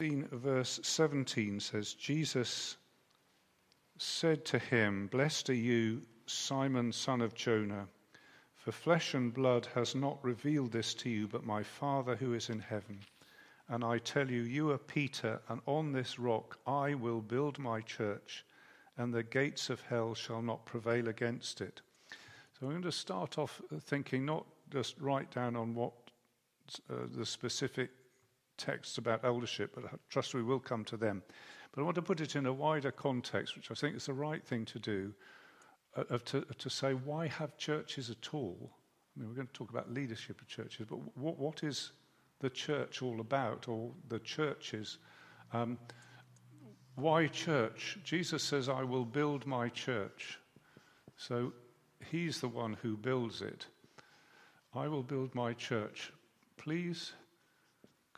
verse 17 says, Jesus said to him, Blessed are you, Simon, son of Jonah, for flesh and blood has not revealed this to you, but my Father who is in heaven. And I tell you, you are Peter, and on this rock I will build my church, and the gates of hell shall not prevail against it. So I'm going to start off thinking not just write down on what uh, the specific texts about eldership, but I trust we will come to them. But I want to put it in a wider context, which I think is the right thing to do, uh, of to, to say why have churches at all? I mean, we're going to talk about leadership of churches, but what, what is the church all about, or the churches? Um, why church? Jesus says, I will build my church. So he's the one who builds it. I will build my church. Please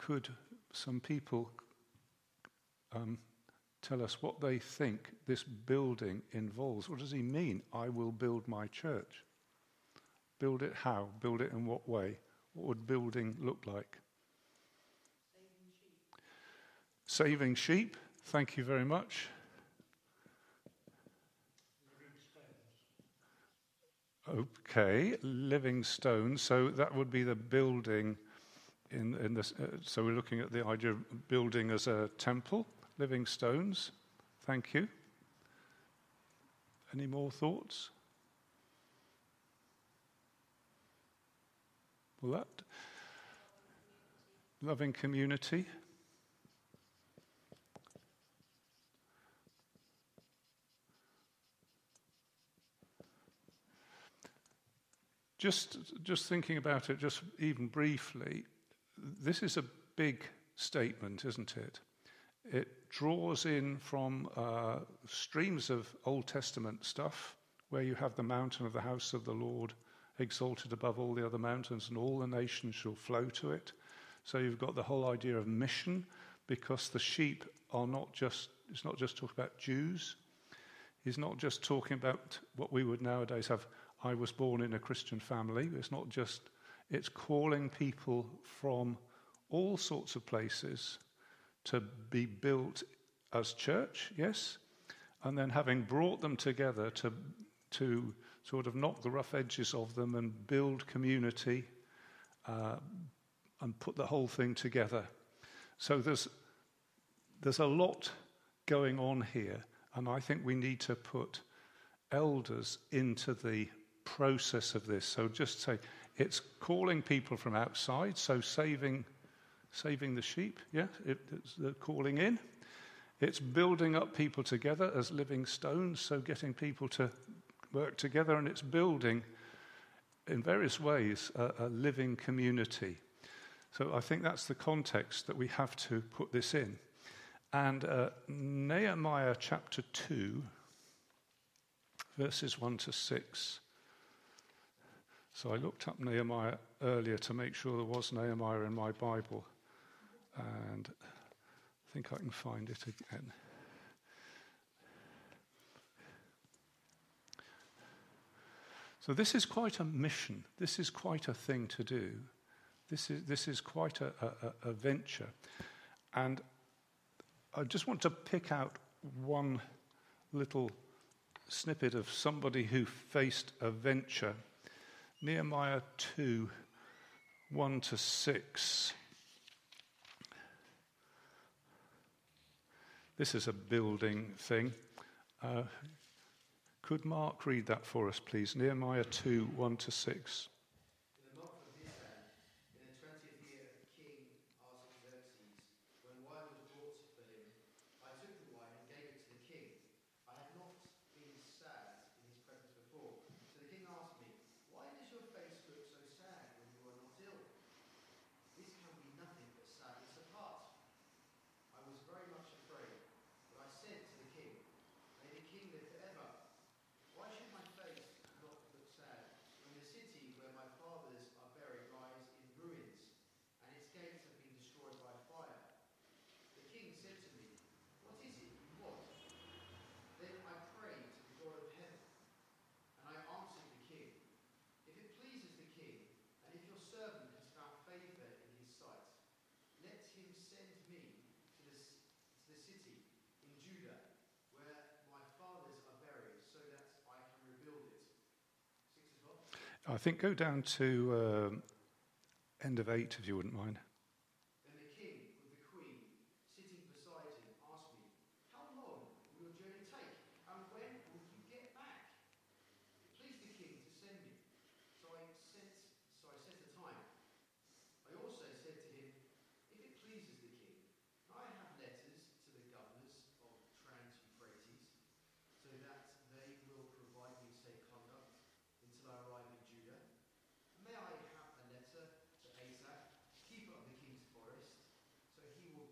could some people um, tell us what they think this building involves? What does he mean? I will build my church. Build it how? Build it in what way? What would building look like? Saving sheep. Saving sheep. Thank you very much. Okay, living stones. So that would be the building in, in this, uh, so we're looking at the idea of building as a temple, living stones. Thank you. Any more thoughts? Well, that loving community. Just, just thinking about it, just even briefly, this is a big statement, isn't it? It draws in from uh, streams of Old Testament stuff, where you have the mountain of the house of the Lord exalted above all the other mountains, and all the nations shall flow to it. So you've got the whole idea of mission, because the sheep are not just, it's not just talking about Jews. He's not just talking about what we would nowadays have, I was born in a Christian family. It's not just it's calling people from all sorts of places to be built as church, yes, and then having brought them together to, to sort of knock the rough edges of them and build community uh, and put the whole thing together. So there's, there's a lot going on here, and I think we need to put elders into the process of this. So just say, it's calling people from outside, so saving, saving the sheep, yeah, it, it's the calling in. It's building up people together as living stones, so getting people to work together, and it's building in various ways a, a living community. So I think that's the context that we have to put this in. And uh, Nehemiah chapter 2, verses 1 to 6. So I looked up Nehemiah earlier to make sure there was Nehemiah in my Bible, and I think I can find it again. So this is quite a mission. This is quite a thing to do. This is, this is quite a, a, a venture. And I just want to pick out one little snippet of somebody who faced a venture Nehemiah 2 1 to 6. This is a building thing. Uh, could Mark read that for us, please? Nehemiah 2 1 to 6. I think go down to um, end of eight, if you wouldn't mind.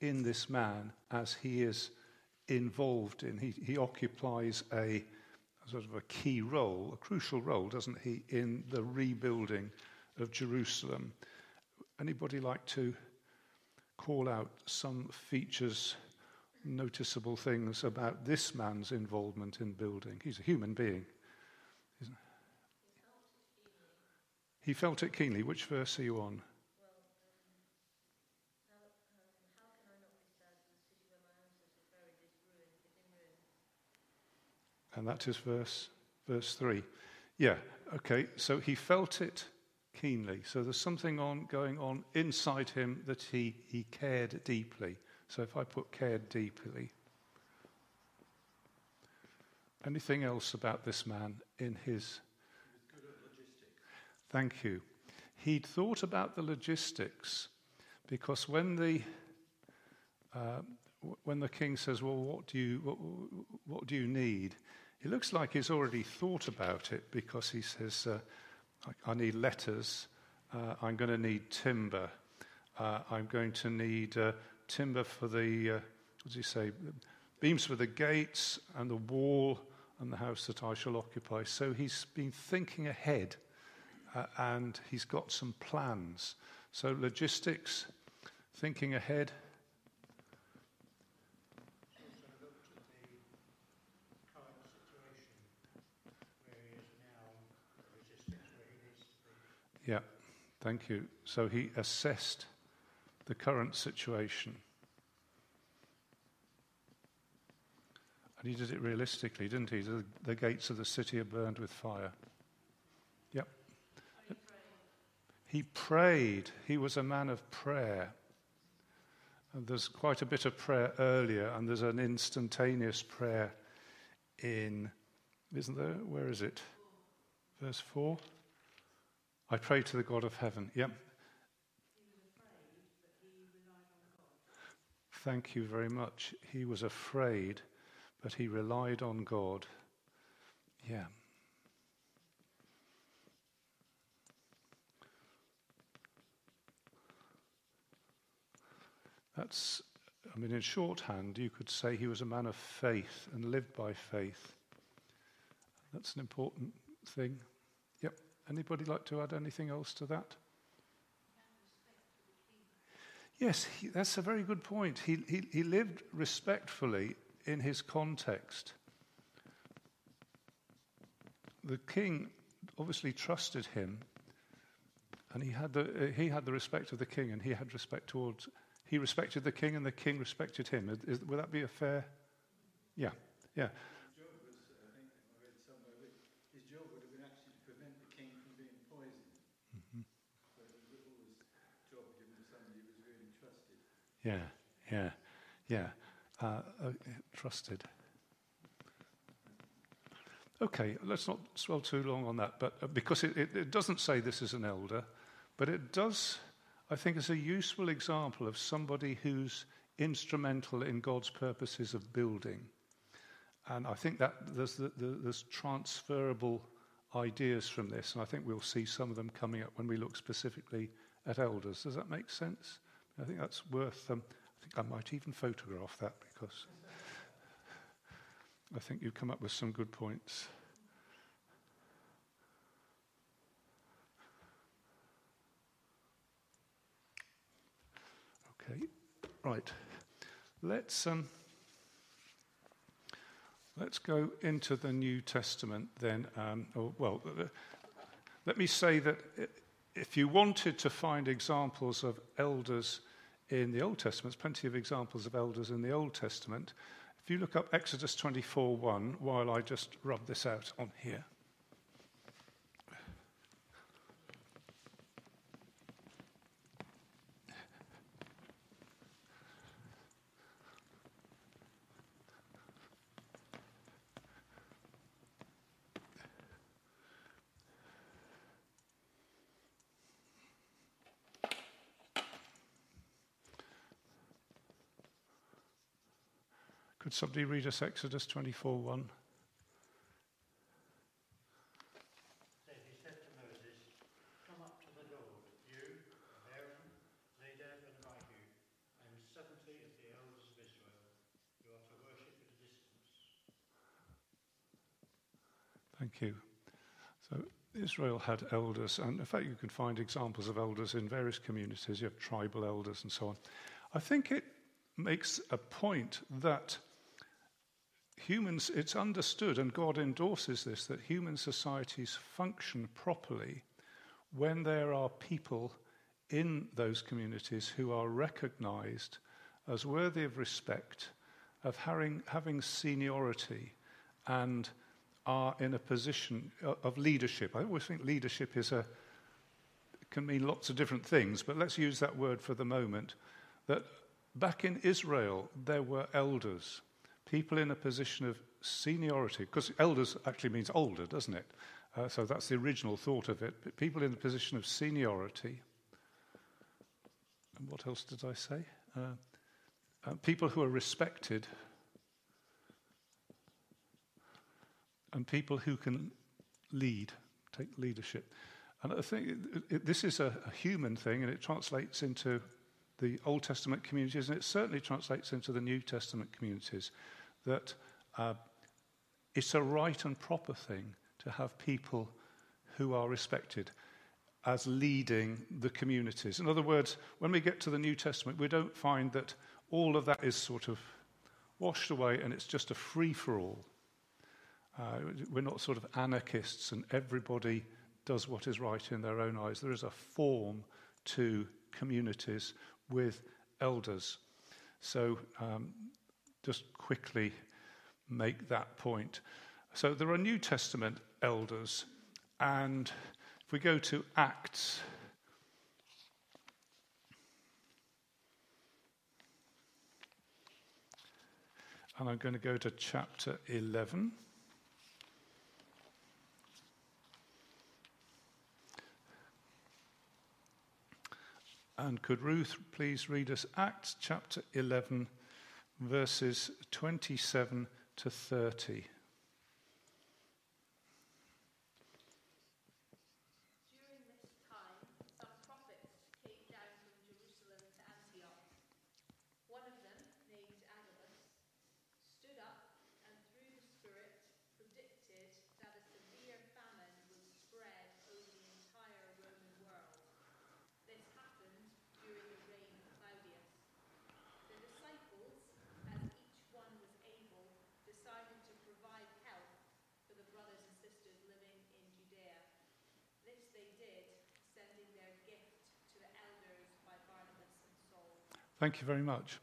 in this man as he is involved in. He, he occupies a, sort of a key role, a crucial role, doesn't he, in the rebuilding of Jerusalem. Anybody like to call out some features, noticeable things about this man's involvement in building. He's a human being. He felt it keenly. Which verse are you on? And that is verse verse 3. Yeah, okay. So he felt it keenly. So there's something on going on inside him that he, he cared deeply. So if I put cared deeply. Anything else about this man in his. Thank you. He'd thought about the logistics because when the. Uh, when the king says, "Well, what do you what, what, do you need?" It looks like he's already thought about it because he says, uh, I, need letters. Uh, I'm going to need timber. Uh, I'm going to need uh, timber for the, uh, what does he say, beams for the gates and the wall and the house that I shall occupy. So he's been thinking ahead uh, and he's got some plans. So logistics, thinking ahead, Yeah, thank you. So he assessed the current situation. And he did it realistically, didn't he? The, the gates of the city are burned with fire. Yep. He prayed. He was a man of prayer. And there's quite a bit of prayer earlier, and there's an instantaneous prayer in, isn't there? Where is it? Verse 4. I pray to the God of heaven. Yep. Thank you very much. He was afraid, but he relied on God. Yeah. That's, I mean, in shorthand, you could say he was a man of faith and lived by faith. That's an important thing. Anybody like to add anything else to that? Yes, he, that's a very good point. He, he, he lived respectfully in his context. The king obviously trusted him, and he had, the, he had the respect of the king, and he had respect towards. He respected the king, and the king respected him. Is, would that be a fair? Yeah, yeah. Yeah, yeah, yeah. Uh, uh, trusted. Okay, let's not dwell too long on that, but uh, because it, it, it doesn't say this is an elder, but it does, I think, is a useful example of somebody who's instrumental in God's purposes of building. And I think that there's, the, the, there's transferable ideas from this, and I think we'll see some of them coming up when we look specifically at elders. Does that make sense? I think that's worth. Um, I think I might even photograph that because I think you've come up with some good points. Okay, right. Let's um, let's go into the New Testament then. Um, or, well, uh, uh let me say that. It, if you wanted to find examples of elders in the Old Testament, there's plenty of examples of elders in the Old Testament. If you look up Exodus 24 1, while I just rub this out on here. Could somebody read us Exodus 24 1? Thank you. So Israel had elders, and in fact, you can find examples of elders in various communities. You have tribal elders and so on. I think it makes a point that humans, it's understood, and God endorses this, that human societies function properly when there are people in those communities who are recognized as worthy of respect, of having, having seniority, and are in a position uh, of leadership. I always think leadership is a can mean lots of different things, but let's use that word for the moment. That back in Israel there were elders people in a position of seniority, because elders actually means older, doesn't it? Uh, so that's the original thought of it. But people in a position of seniority. And what else did I say? Uh, uh, people who are respected. And people who can lead, take leadership. And I think it, it, this is a, a human thing, and it translates into the Old Testament communities, and it certainly translates into the New Testament communities that uh, it's a right and proper thing to have people who are respected as leading the communities. In other words, when we get to the New Testament, we don't find that all of that is sort of washed away and it's just a free for all. Uh, we're not sort of anarchists and everybody does what is right in their own eyes. There is a form to communities with elders. So um, just quickly make that point. So there are New Testament elders, and if we go to Acts, and I'm going to go to chapter 11. And could Ruth please read us Acts chapter 11, verses 27 to 30. Thank you very much.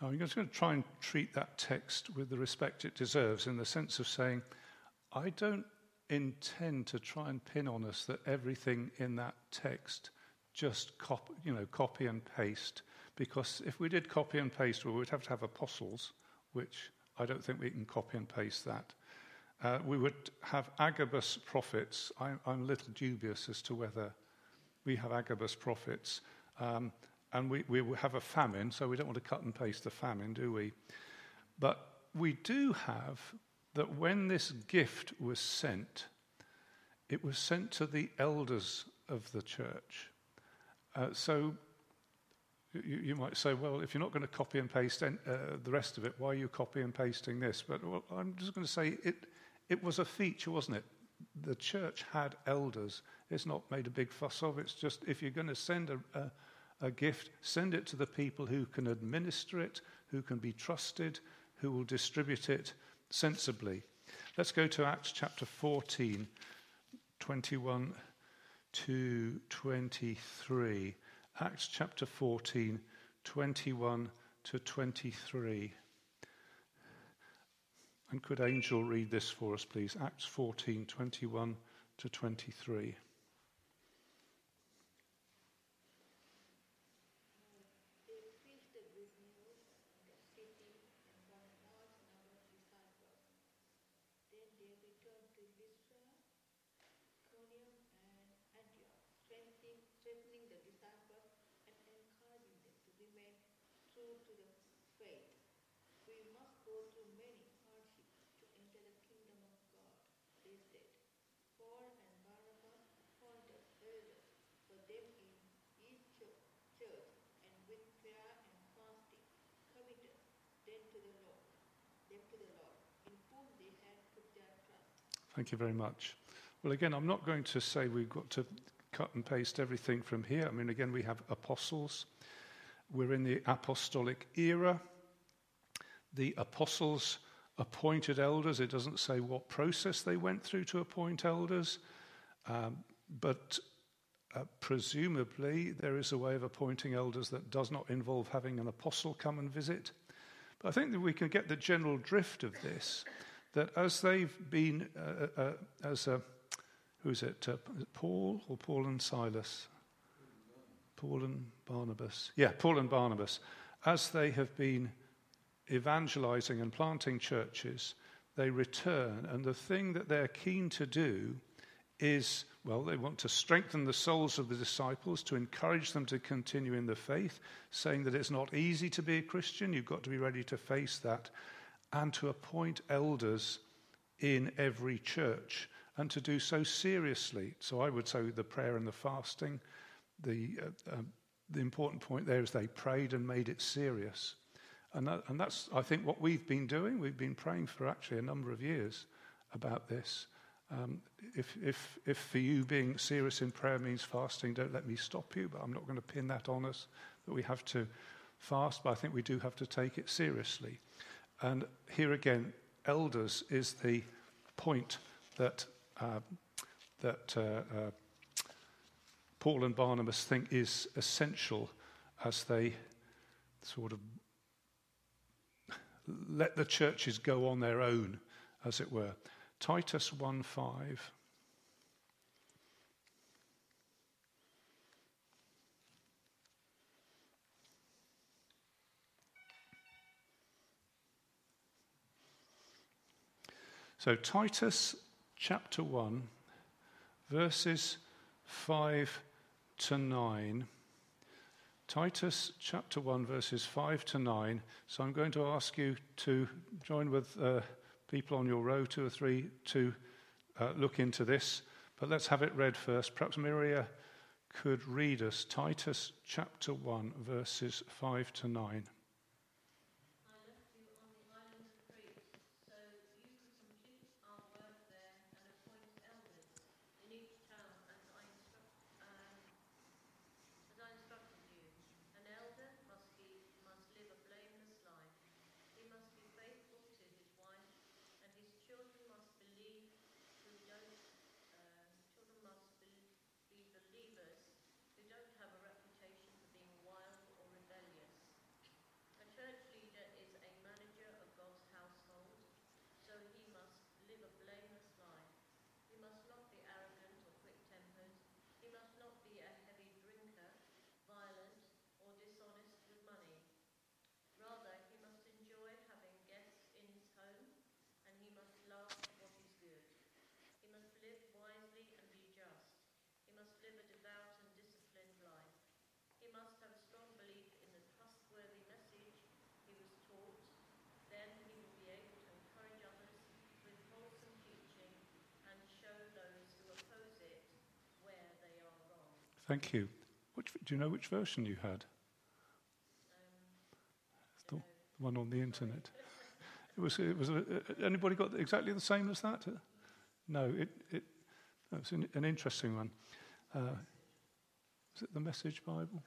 I'm just going to try and treat that text with the respect it deserves in the sense of saying, I don't intend to try and pin on us that everything in that text just cop, you know, copy and paste. Because if we did copy and paste, well, we'd have to have apostles, which I don't think we can copy and paste that. Uh, we would have Agabus prophets. I, I'm a little dubious as to whether we have Agabus prophets. Um, and we, we have a famine, so we don't want to cut and paste the famine, do we? But we do have that when this gift was sent, it was sent to the elders of the church. Uh, so you, you, might say, well, if you're not going to copy and paste en- uh, the rest of it, why are you copy and pasting this? But well, I'm just going to say it, it was a feature, wasn't it? The church had elders. It's not made a big fuss of. It's just if you're going to send a, a a gift, send it to the people who can administer it, who can be trusted, who will distribute it sensibly. Let's go to Acts chapter 14, 21 to 23. Acts chapter 14, 21 to 23. And could Angel read this for us, please? Acts 14, 21 to 23. Then they returned to Iconium and Antioch, the disciples and encouraging them to remain true to the faith. We must go to many Thank you very much. Well, again, I'm not going to say we've got to cut and paste everything from here. I mean, again, we have apostles. We're in the apostolic era. The apostles appointed elders. It doesn't say what process they went through to appoint elders, um, but uh, presumably there is a way of appointing elders that does not involve having an apostle come and visit. But I think that we can get the general drift of this that as they've been, uh, uh, uh as uh, who's it, uh, Paul or Paul and Silas? Paul and Barnabas. Yeah, Paul and Barnabas. As they have been evangelizing and planting churches, they return, and the thing that they're keen to do is well, they want to strengthen the souls of the disciples, to encourage them to continue in the faith, saying that it's not easy to be a Christian. You've got to be ready to face that and to appoint elders in every church and to do so seriously. So I would say the prayer and the fasting, the, uh, um, the important point there is they prayed and made it serious. And, that, and that's, I think, what we've been doing. We've been praying for actually a number of years about this. Um, if, if, if for you being serious in prayer means fasting, don't let me stop you, but I'm not going to pin that on us that we have to fast, but I think we do have to take it seriously. And here again, elders is the point that, uh, that uh, uh, Paul and Barnabas think is essential as they sort of let the churches go on their own, as it were. Titus 1 5. So, Titus chapter 1, verses 5 to 9. Titus chapter 1, verses 5 to 9. So, I'm going to ask you to join with uh, people on your row, two or three, to uh, look into this. But let's have it read first. Perhaps Miria could read us Titus chapter 1, verses 5 to 9. Thank you. Which, do you know which version you had? the, one on the internet. It was. It was. A, anybody got exactly the same as that? No. It. It. That was an, an interesting one. Uh, it the Message Bible?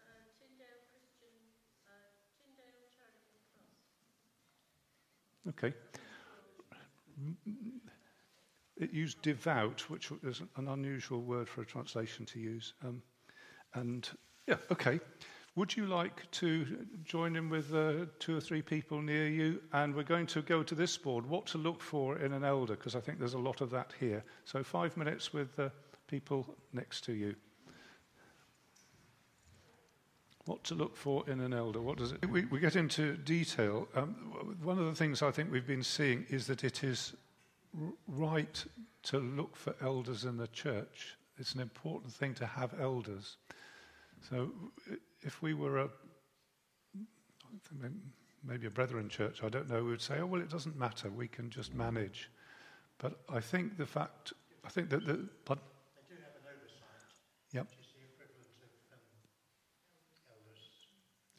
Okay. It used devout, which is an unusual word for a translation to use. Um, and yeah, okay. Would you like to join in with uh, two or three people near you? And we're going to go to this board, what to look for in an elder, because I think there's a lot of that here. So five minutes with the people next to you. What to look for in an elder? What does it? We, we get into detail. Um, one of the things I think we've been seeing is that it is r- right to look for elders in the church. It's an important thing to have elders. So, if we were a maybe a brethren church, I don't know, we would say, oh well, it doesn't matter. We can just manage. But I think the fact, I think that the. Pardon? They do have an oversight. Yep. Um,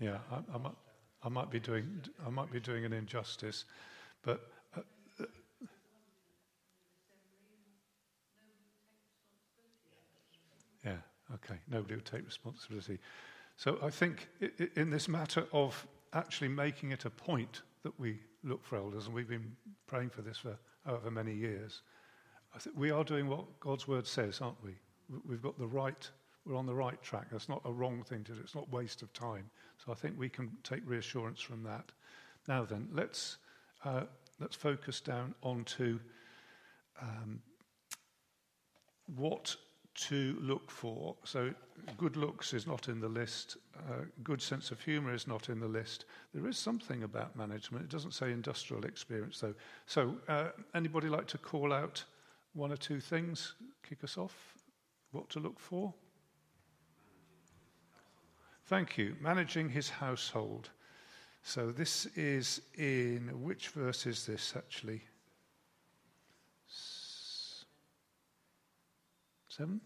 yeah, I, I, might, I might be doing I might be doing an injustice, but uh, uh, yeah, okay, nobody would take responsibility. So I think in this matter of actually making it a point that we look for elders, and we've been praying for this for however many years, I think we are doing what God's word says, aren't we? We've got the right we're on the right track. That's not a wrong thing to do. It's not waste of time. So I think we can take reassurance from that. Now then, let's uh, let's focus down onto um, what to look for. So good looks is not in the list. Uh, good sense of humour is not in the list. There is something about management. It doesn't say industrial experience though. So uh, anybody like to call out one or two things? Kick us off. What to look for? Thank you. Managing his household. So this is in which verse is this actually? Seven?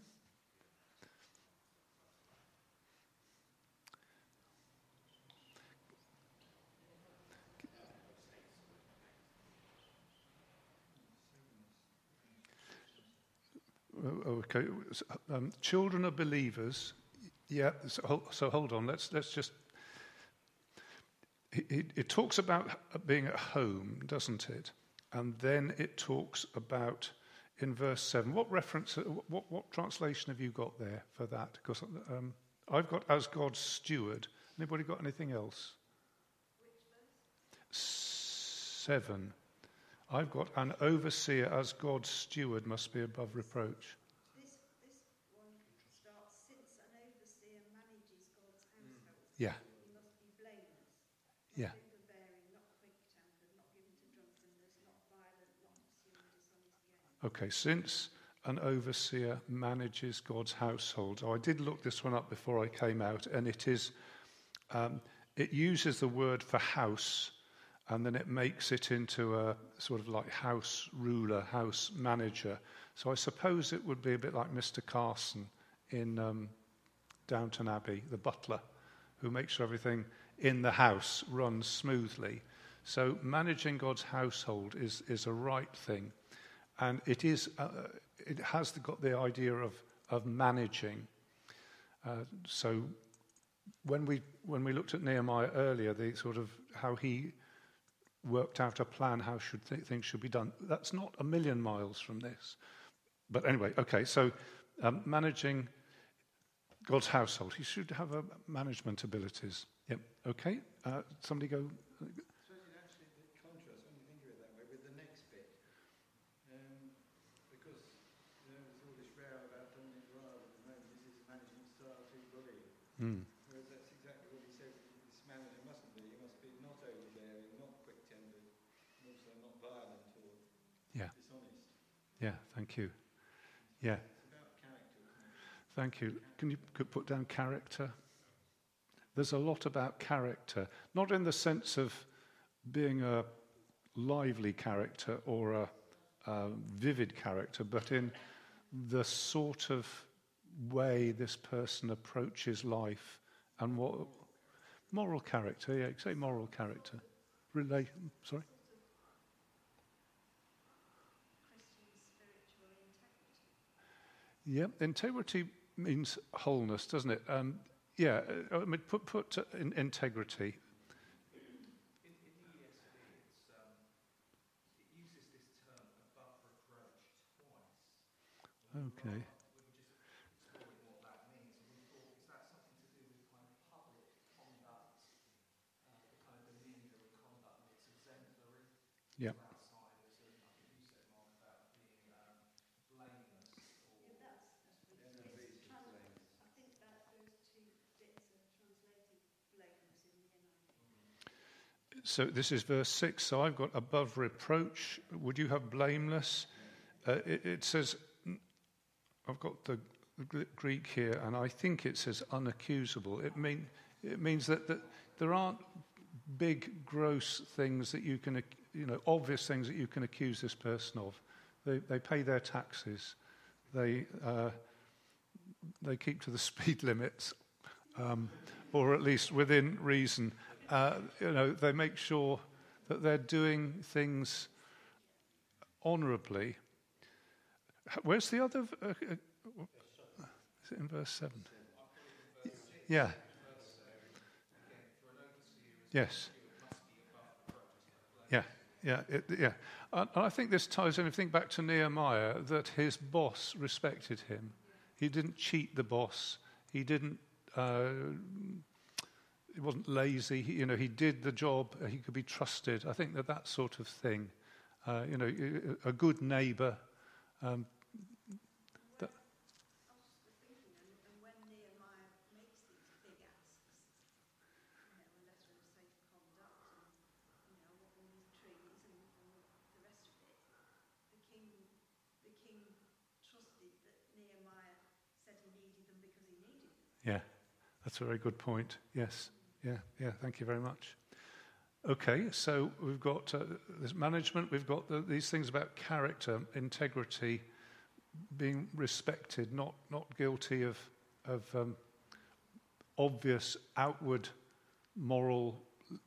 Okay, um, children are believers yeah, so, so hold on. Let's, let's just. It, it talks about being at home, doesn't it? And then it talks about in verse 7. What reference, what, what translation have you got there for that? Because um, I've got as God's steward. Anybody got anything else? Seven. I've got an overseer as God's steward must be above reproach. Yeah. Yeah. Okay, since an overseer manages God's household. Oh, I did look this one up before I came out, and it is, um, it uses the word for house, and then it makes it into a sort of like house ruler, house manager. So I suppose it would be a bit like Mr. Carson in um, Downton Abbey, the butler who makes sure everything in the house runs smoothly. So managing God's household is, is a right thing. And it, is, uh, it has got the idea of, of managing. Uh, so when we, when we looked at Nehemiah earlier, the sort of how he worked out a plan, how should th- things should be done, that's not a million miles from this. But anyway, okay, so um, managing God's household. He should have a management abilities. Yep. Okay. Uh, somebody go. So it's actually a bit contrast when you think of it that way with the next bit, um, because you know, there's all this row about Dominic Raab at the moment. This is management style too bullying. Mm. Whereas that's exactly what he says. This mustn't be. He must be not overbearing, not quick-tempered, and also not violent or yeah. dishonest. Yeah. Thank you. Yeah. Thank you. Can you put down character? There's a lot about character, not in the sense of being a lively character or a, a vivid character, but in the sort of way this person approaches life and what moral character, yeah, say moral character. Relate, sorry? Yeah, integrity means wholeness, doesn't it? Um, yeah, uh, I mean, put, put uh, in, integrity. In, in the ESV, um, it uses this term above reproach twice. Okay. Yeah. So this is verse 6. So I've got above reproach. Would you have blameless? Uh, it, it, says, I've got the Greek here, and I think it says unaccusable. It, mean, it means that, that there aren't big, gross things that you can, you know, obvious things that you can accuse this person of. They, they pay their taxes. They, uh, they keep to the speed limits, um, or at least within reason. Uh, you know, they make sure that they're doing things honourably. Where's the other? Uh, uh, is it in verse 7? Yeah. Yes. Yeah, yeah, it, yeah. And I think this ties anything back to Nehemiah that his boss respected him. He didn't cheat the boss. He didn't uh, he wasn't lazy. He, you know, he did the job. He could be trusted. I think that that sort of thing, uh, you know, a good neighbour. Um, Yeah, that's a very good point. Yes. Yeah, yeah, thank you very much. Okay, so we've got uh, this management, we've got the, these things about character, integrity, being respected, not, not guilty of, of um, obvious outward moral,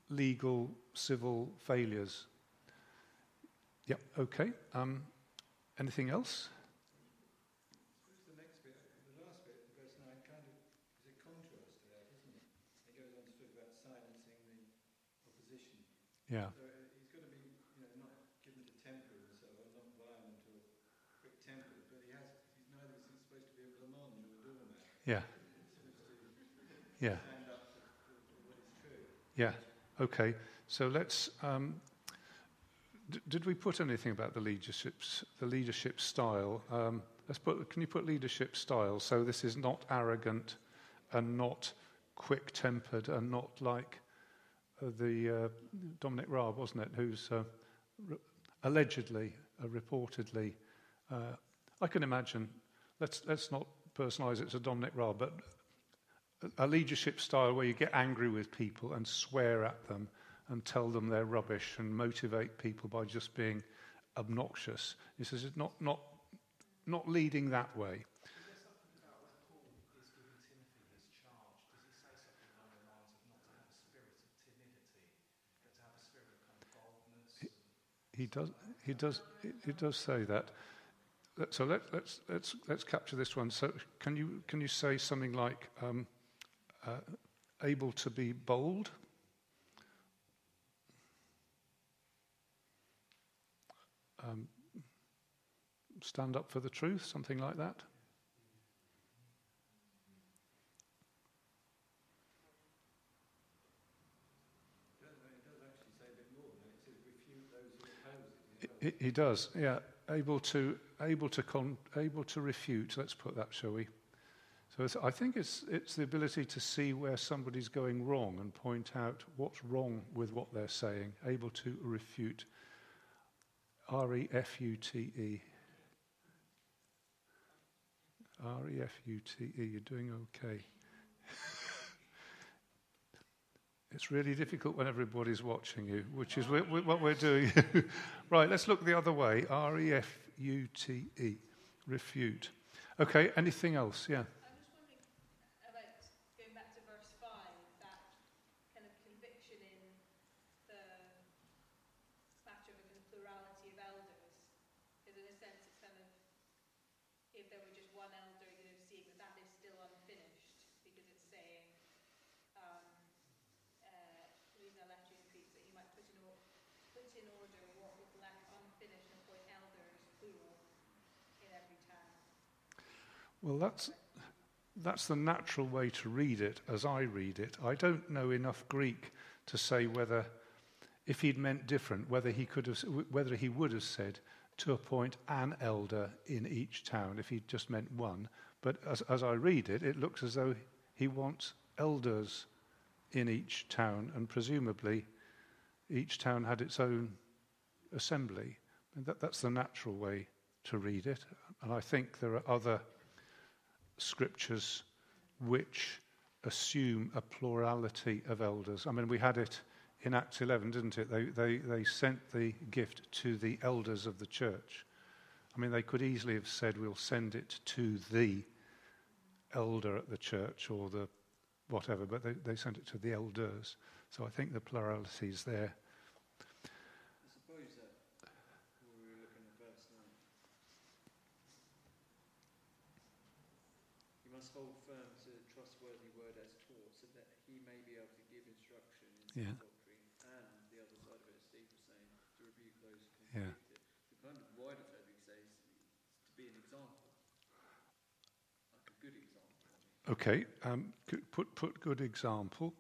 legal, civil failures. Yep, okay. Um, anything else? Yeah. So uh, he's got to be, you know, not given to temper and so on, not violent or quick tempered, but he has, he's neither is he supposed to be a or a doormat. Yeah. Yeah. Stand up for, for, what is true. Yeah. Okay. So let's. Um, d- did we put anything about the leadership's the leadership style? Um, let's put. Can you put leadership style? So this is not arrogant, and not quick-tempered, and not like the uh, Dominic Raab, wasn't it, who's uh, re- allegedly, uh, reportedly, uh, I can imagine, let's, let's not personalise it to Dominic Raab, but a leadership style where you get angry with people and swear at them and tell them they're rubbish and motivate people by just being obnoxious. He says it's not, not, not leading that way. He does. He does. He does say that. So let, let's let's let's capture this one. So can you can you say something like um, uh, able to be bold? Um, stand up for the truth, something like that. He, he does, yeah. Able to, able to, con, able to refute. Let's put that, shall we? So I think it's, it's the ability to see where somebody's going wrong and point out what's wrong with what they're saying. Able to refute. R E F U T E. R E F U T E. You're doing okay. It's really difficult when everybody's watching you, which is what we're doing. right, let's look the other way. R E F U T E. Refute. Okay, anything else? Yeah. Well, that's, that's the natural way to read it as I read it. I don't know enough Greek to say whether, if he'd meant different, whether he, could have, whether he would have said to appoint an elder in each town if he'd just meant one. But as, as I read it, it looks as though he wants elders in each town, and presumably each town had its own assembly. And that, that's the natural way to read it. And I think there are other scriptures which assume a plurality of elders. I mean, we had it in Acts 11, didn't it? They, they, they sent the gift to the elders of the church. I mean, they could easily have said, we'll send it to the elder at the church or the whatever, but they, they sent it to the elders. So I think the plurality is there. Must hold to the trustworthy word as taught, so that he may be able to give instruction in Yeah. doctrine. And the other side of it, as Steve was saying, to rebuke those who Yeah. it. The kind of wider thread we say is to be an example, like a good example. Okay, um, put, put good example.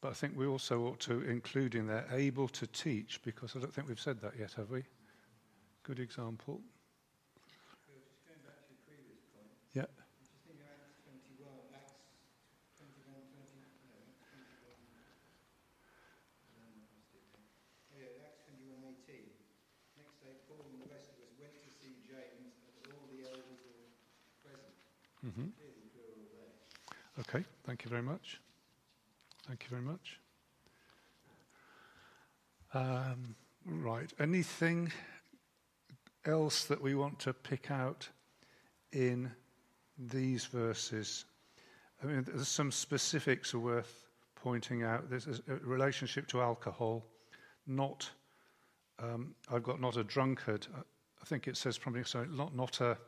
But I think we also ought to include in there able to teach, because I don't think we've said that yet, have we? Good example. Bill, just going back to your previous point. Yeah. Just think of Acts 21, Acts 21, 20, no, Acts 21. Um, what's it then? Oh yeah, Acts 21, 18. Next day, Paul and the rest of us went to see James, and all the elders were present. hmm Clearly plural there. Okay, thank you very much. Thank you very much. Um, right, anything else that we want to pick out in these verses? I mean, there's some specifics worth pointing out. There's a relationship to alcohol, not, um, I've got not a drunkard. I- think it says probably so, not, not a,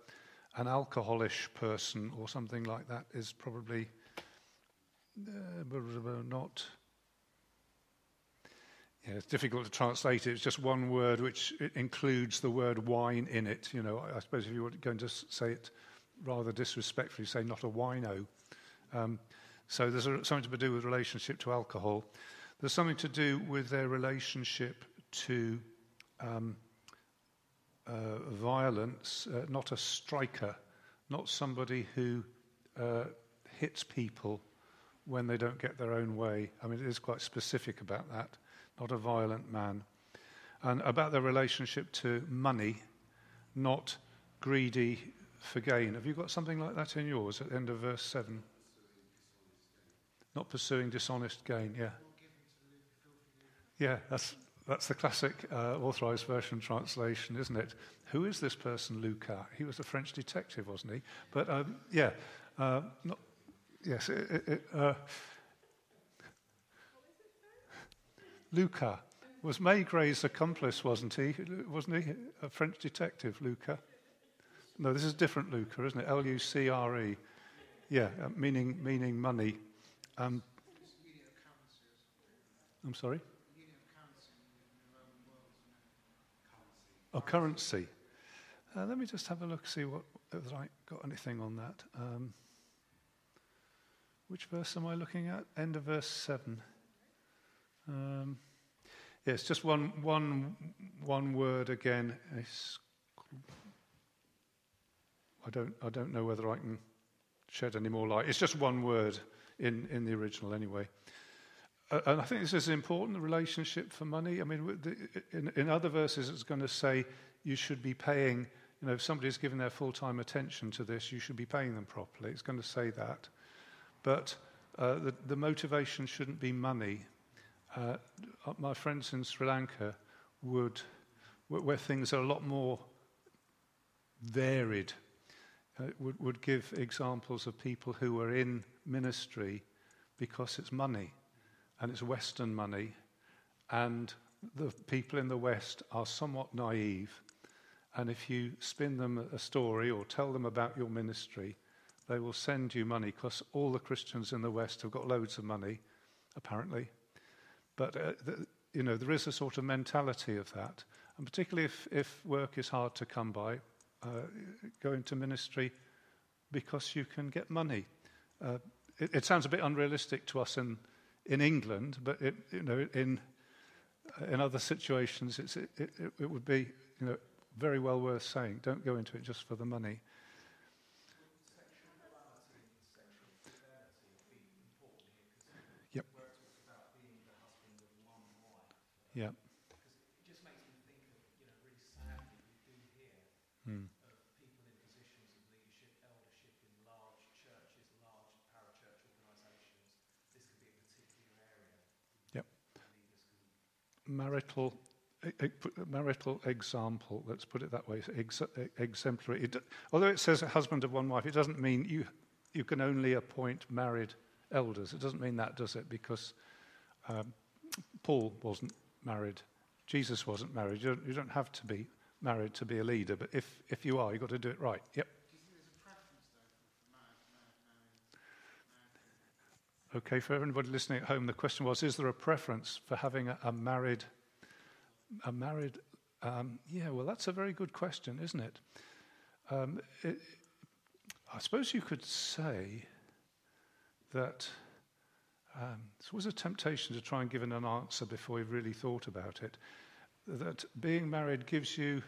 an alcoholish person or something like that is probably uh, not. Yeah, it's difficult to translate it. It's just one word which includes the word wine in it. You know, I, I suppose if you were going to say it rather disrespectfully, say not a wino. Um, so there's a, something to do with relationship to alcohol. There's something to do with their relationship to um, uh, violence. Uh, not a striker, not somebody who uh, hits people when they don't get their own way. I mean, it is quite specific about that. Not a violent man. And about their relationship to money, not greedy for gain. Have you got something like that in yours at the end of verse 7? Not pursuing dishonest gain, yeah. Yeah, that's, that's the classic uh, authorized version translation, isn't it? Who is this person, Luca? He was a French detective, wasn't he? But um, yeah, uh, not, yes, uh, Luca was Maigret's accomplice, wasn't he? Wasn't he a French detective, Luca? No, this is different Luca, isn't it? L U C R E. Yeah, uh, meaning meaning money. Um, I'm sorry. Oh, currency. Uh, let me just have a look, see what whether I got anything on that. Um, which verse am I looking at? End of verse seven. Um, yes, just one, one, one word again. I don't, I don't know whether I can shed any more light. It's just one word in, in the original, anyway. Uh, and I think this is important, the relationship for money. I mean, the, in, in other verses, it's going to say you should be paying, you know, if somebody's given their full time attention to this, you should be paying them properly. It's going to say that. But uh, the, the motivation shouldn't be money. Uh, my friends in Sri Lanka would, where, things are a lot more varied, uh, would, would give examples of people who were in ministry because it's money and it's Western money, and the people in the West are somewhat naive. And if you spin them a story or tell them about your ministry, they will send you money because all the Christians in the West have got loads of money, apparently. But uh, the, you know there is a sort of mentality of that, and particularly if, if work is hard to come by, uh, go into ministry because you can get money. Uh, it, it, sounds a bit unrealistic to us in, in England, but it, you know, in, in other situations, it, it, it would be you know, very well worth saying. Don't go into it just for the money. Yeah. It just makes me think of, you know, really sadly, we do hear mm. of people in positions of leadership, eldership in large churches, large parachurch organisations. This could be a particular area. Yep. Marital marital example, let's put it that way, ex- exemplary. It, although it says a husband of one wife, it doesn't mean you, you can only appoint married elders. It doesn't mean that, does it? Because um, Paul wasn't married, Jesus wasn't married. You don't, you don't, have to be married to be a leader, but if, if you are, you've got to do it right. Yep. Okay, for everybody listening at home, the question was Is there a preference for having a, a married a married, um, yeah, well, that's a very good question, isn't it? Um, it? I suppose you could say that um, it was a temptation to try and give an answer before you've really thought about it. That being married gives you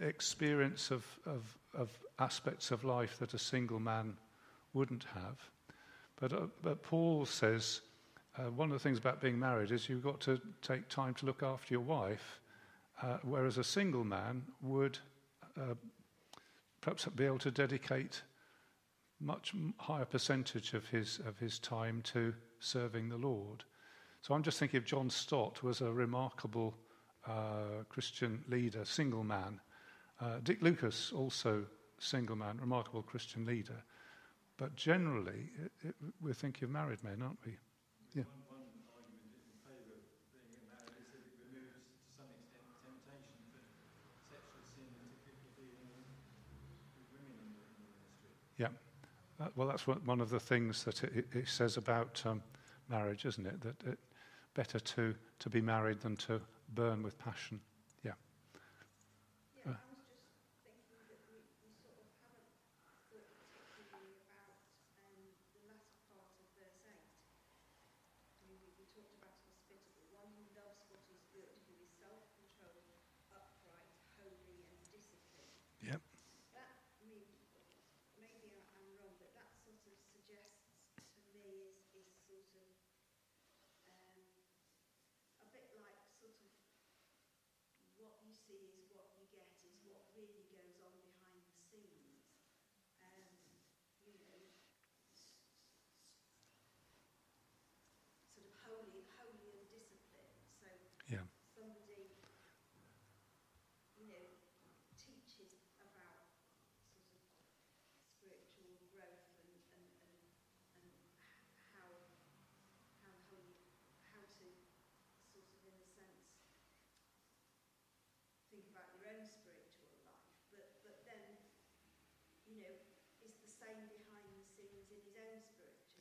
experience of, of, of aspects of life that a single man wouldn't have. But, uh, but Paul says uh, one of the things about being married is you've got to take time to look after your wife, uh, whereas a single man would uh, perhaps be able to dedicate much higher percentage of his of his time to serving the Lord. So I'm just thinking of John Stott was a remarkable uh, Christian leader, single man. Uh, Dick Lucas also single man, remarkable Christian leader. But generally, it, it, we're thinking of married men, aren't we? Yeah. One, one argument in favour of being married is that it removes, to some extent, temptation for sexual sin and typically dealing with women in the, in the ministry. Yeah. That, well, that's what, one of the things that it, it says about um, marriage, isn't it? That it, better to, to be married than to burn with passion. For an elder to get so overwhelmed with stuff that their own spiritual walk with the Lord can, can, yeah. can suffer. Yeah. Um, and also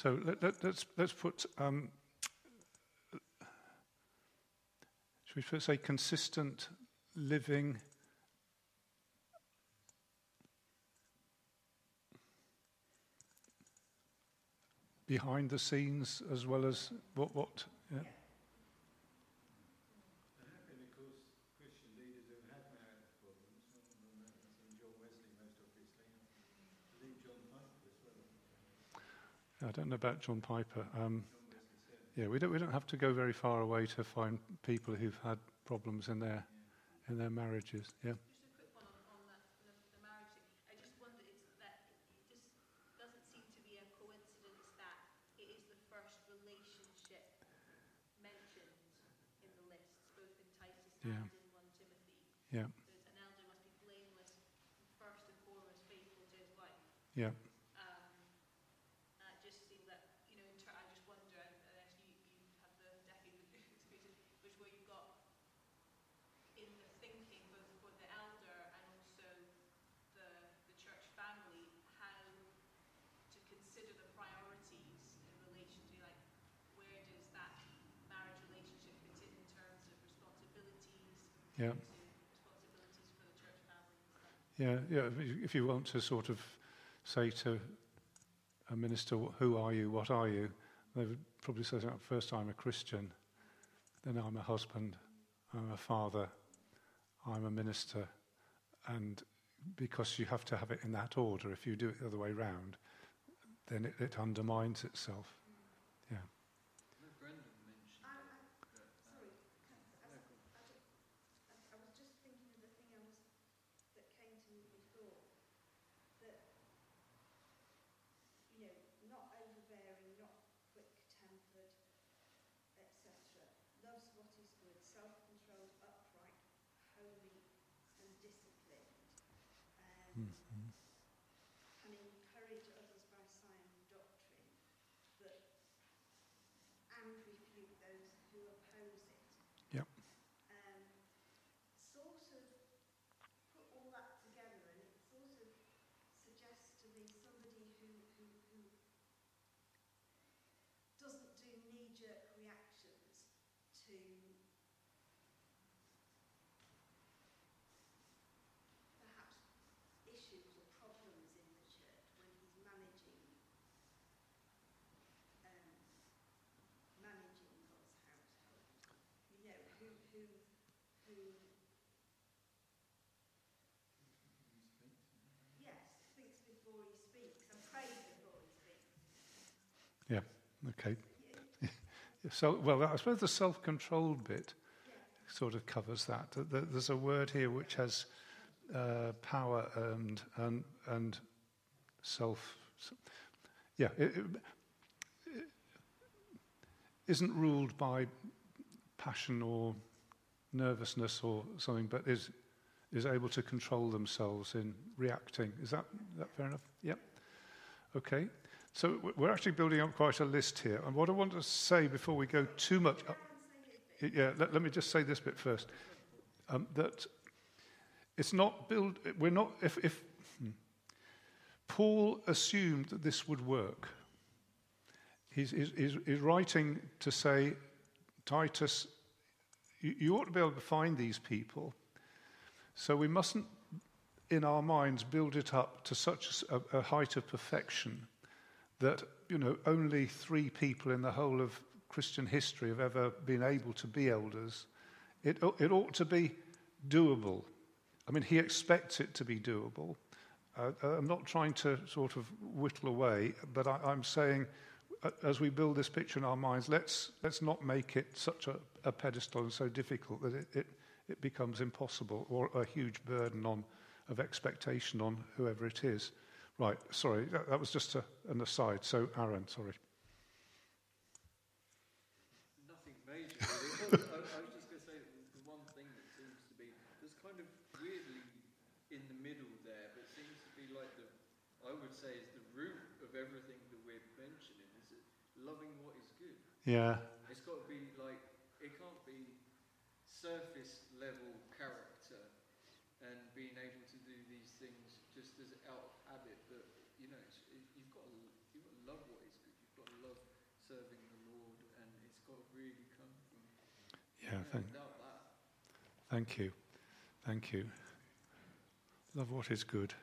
So let, us let, let's put, um, should we say consistent living behind the scenes as well as what, what yeah. I don't know about John Piper. Um, yeah, we don't, we don't have to go very far away to find people who've had problems in their, in their marriages. Yeah. Just wonder it's that it just doesn't seem to be a quick one on, on that, the, the marriage thing. I just wonder, it's that it just doesn't seem to be a coincidence that it is the first relationship mentioned in the list, both in Titus yeah. and in 1 Timothy. Yeah. That an elder must be blameless, first and foremost faithful to his wife. Yeah. Yeah, yeah. If you, want to sort of say to a minister, "Who are you? What are you?" They would probably say, first I'm a Christian, then I'm a husband, I'm a father, I'm a minister," and because you have to have it in that order. If you do it the other way round, then it, it undermines itself. Yeah. No, Brendan mentioned I, that. I, that, uh, sorry, can, I, no, go on. I, don't- I, I was just thinking of the thing I was, that came to me before, that, you know, not overbearing, not quick-tempered, etc. Loves what is good, self-controlled, upright, holy and disciplined. Um, and encourage others by sound doctrine, but and refute those who oppose it. Yep. Um, sort of put all that together, and it sort of suggests to me somebody who who, who doesn't do knee-jerk reactions to perhaps issues or problems in the church when he's managing um, managing God's household. You know, who who yes, thinks before he speaks and prays before he speaks. Okay. So, well, I suppose the self-controlled bit sort of covers that. Th- th- There's a word here which has uh, power and and and self. Yeah, it, it isn't ruled by passion or nervousness or something, but is is able to control themselves in reacting. Is that that fair enough? Yep. Okay. So we're actually building up quite a list here, and what I want to say before we go too much. Up, yeah, let, let me just say this bit first. Um, that it's not build. We're not. If, if hmm. Paul assumed that this would work, he's, he's, he's, he's writing to say, Titus, you, ought to be able to find these people. So we mustn't, in our minds, build it up to such a, a height of perfection that you know only three people in the whole of Christian history have ever been able to be elders. It, it ought to be doable. I mean, he expects it to be doable. Uh, I'm not trying to sort of whittle away, but I, I'm saying, uh, as we build this picture in our minds, let's let's not make it such a, a pedestal and so difficult that it, it it becomes impossible or a huge burden on of expectation on whoever it is. Right, sorry, that, that was just a, an aside. So, Aaron, sorry. Nothing major, really. I, I was just going to say that the one thing that seems to be, there's kind of weirdly in the middle there, but seems to be like the, I would say, is the root of everything that we're mentioning, is it loving what is good. Yeah, It's got to be like, it can't be surface level character and being able to do these things just as out of habit, but you know, it's, it, you've got to you've got to love what is good. You've got to love serving the Lord, and it's got to really come from. yeah, you know, thank, without that, thank you. Thank you. Love what is good.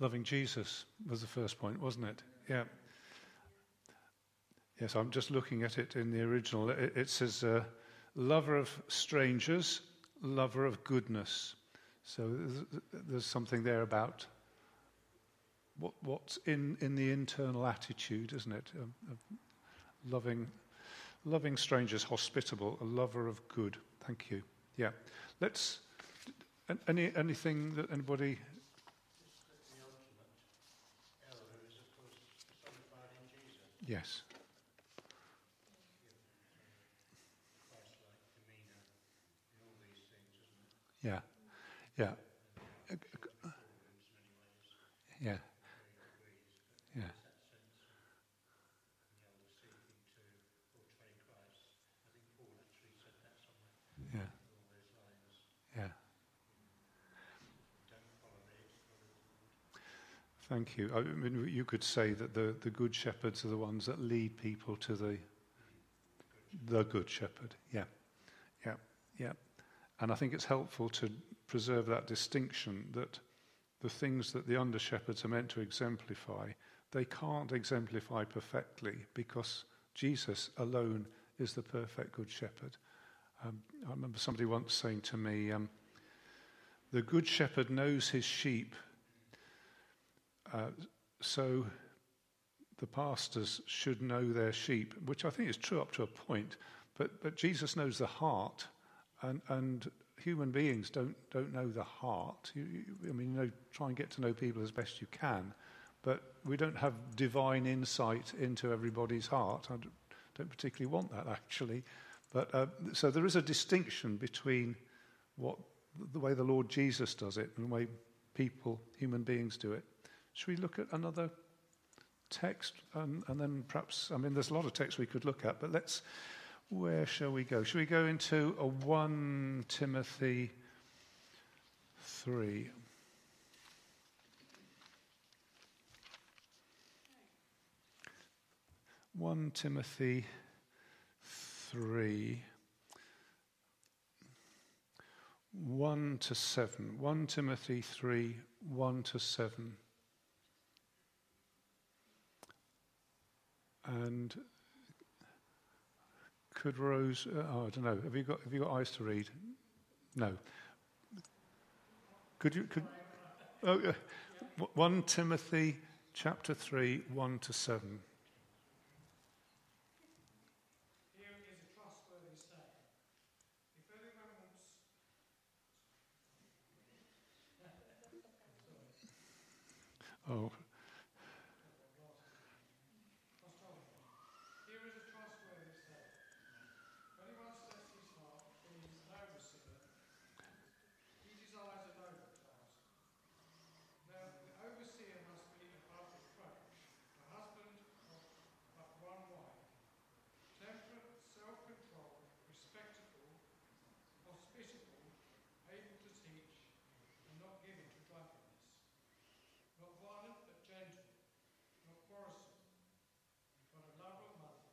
Loving Jesus was the first point, wasn't it? Yeah. Yes, I'm just looking at it in the original. It, it says, uh, lover of strangers, lover of goodness. So there's, something there about what, what's in, in the internal attitude, isn't it? Um, loving, loving strangers, hospitable, a lover of good. Thank you. Yeah. Let's. Any, anything that anybody. Yes. Yeah. Yeah. ultimate elder is, of course, personified in Jesus. Yes. Christ-like demeanour in all these things, isn't it? Yeah. Yeah. In many ways, Yeah. varying degrees. But Yeah. there's that sense of the elder seeking to portray Christ. I think Paul actually said that somewhere Yeah. along those lines. Yeah. Don't follow me, follow the Lord. Thank you. I mean, you could say that the, the good shepherds are the ones that lead people to the the good shepherd. Yeah, yeah, yeah. And I think it's helpful to preserve that distinction that the things that the under shepherds are meant to exemplify, they can't exemplify perfectly because Jesus alone is the perfect good shepherd. Um, I remember somebody once saying to me, um, The good shepherd knows his sheep, uh, so the pastors should know their sheep, which I think is true up to a point. But, but Jesus knows the heart, and, and human beings don't, don't know the heart. You, you, I mean, you know, try and get to know people as best you can, but we don't have divine insight into everybody's heart. I don't particularly want that, actually. But uh, so there is a distinction between what the way the Lord Jesus does it and the way people, human beings, do it. Should we look at another text and, and then perhaps, I mean, there's a lot of text we could look at, but let's, where shall we go? Shall we go into a 1 Timothy 3? One Timothy three, one to seven. One Timothy three, one to seven. And could Rose? Uh, oh, I don't know. Have you got Have you got eyes to read? No. Could you? Could. Oh, uh, one Timothy chapter three, one to seven. Here is a trustworthy saying. If anyone wants. Oh, Here is a trustworthy saying. If anyone sets his heart on being an overseer, he desires a noble task. Now, the overseer must be above reproach, a husband of but one wife, temperate, self-controlled, respectable, hospitable, able to teach, and not given to drunkenness, not violent but gentle, not quarrelsome, but a lover of mother.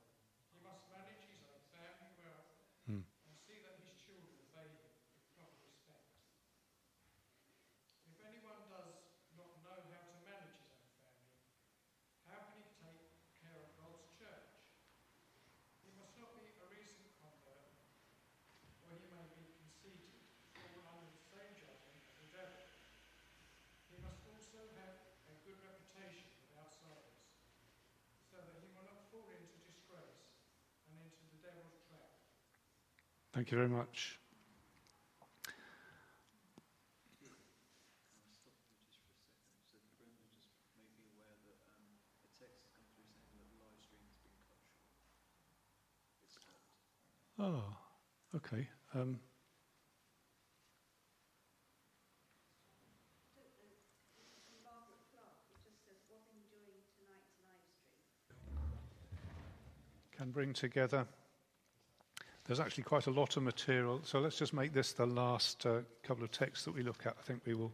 He must manage his own family well Hmm. and see that his children obey him with proper respect. If anyone does not know how to manage his own family, how can he take care of God's church? He must not be a recent convert, or he may be conceited, fall under the same judgment as the devil. He must also have a good reputation with outsiders, so that he will not fall into disgrace and into the devil's trap. thank you very much. Can I stop you just for a second? So Brenda just made me aware that um, a text has come through saying that the live stream has been cut you very much. Oh, okay. Um, can bring together. There's actually quite a lot of material, so let's just make this the last uh, couple of texts that we look at. I think we will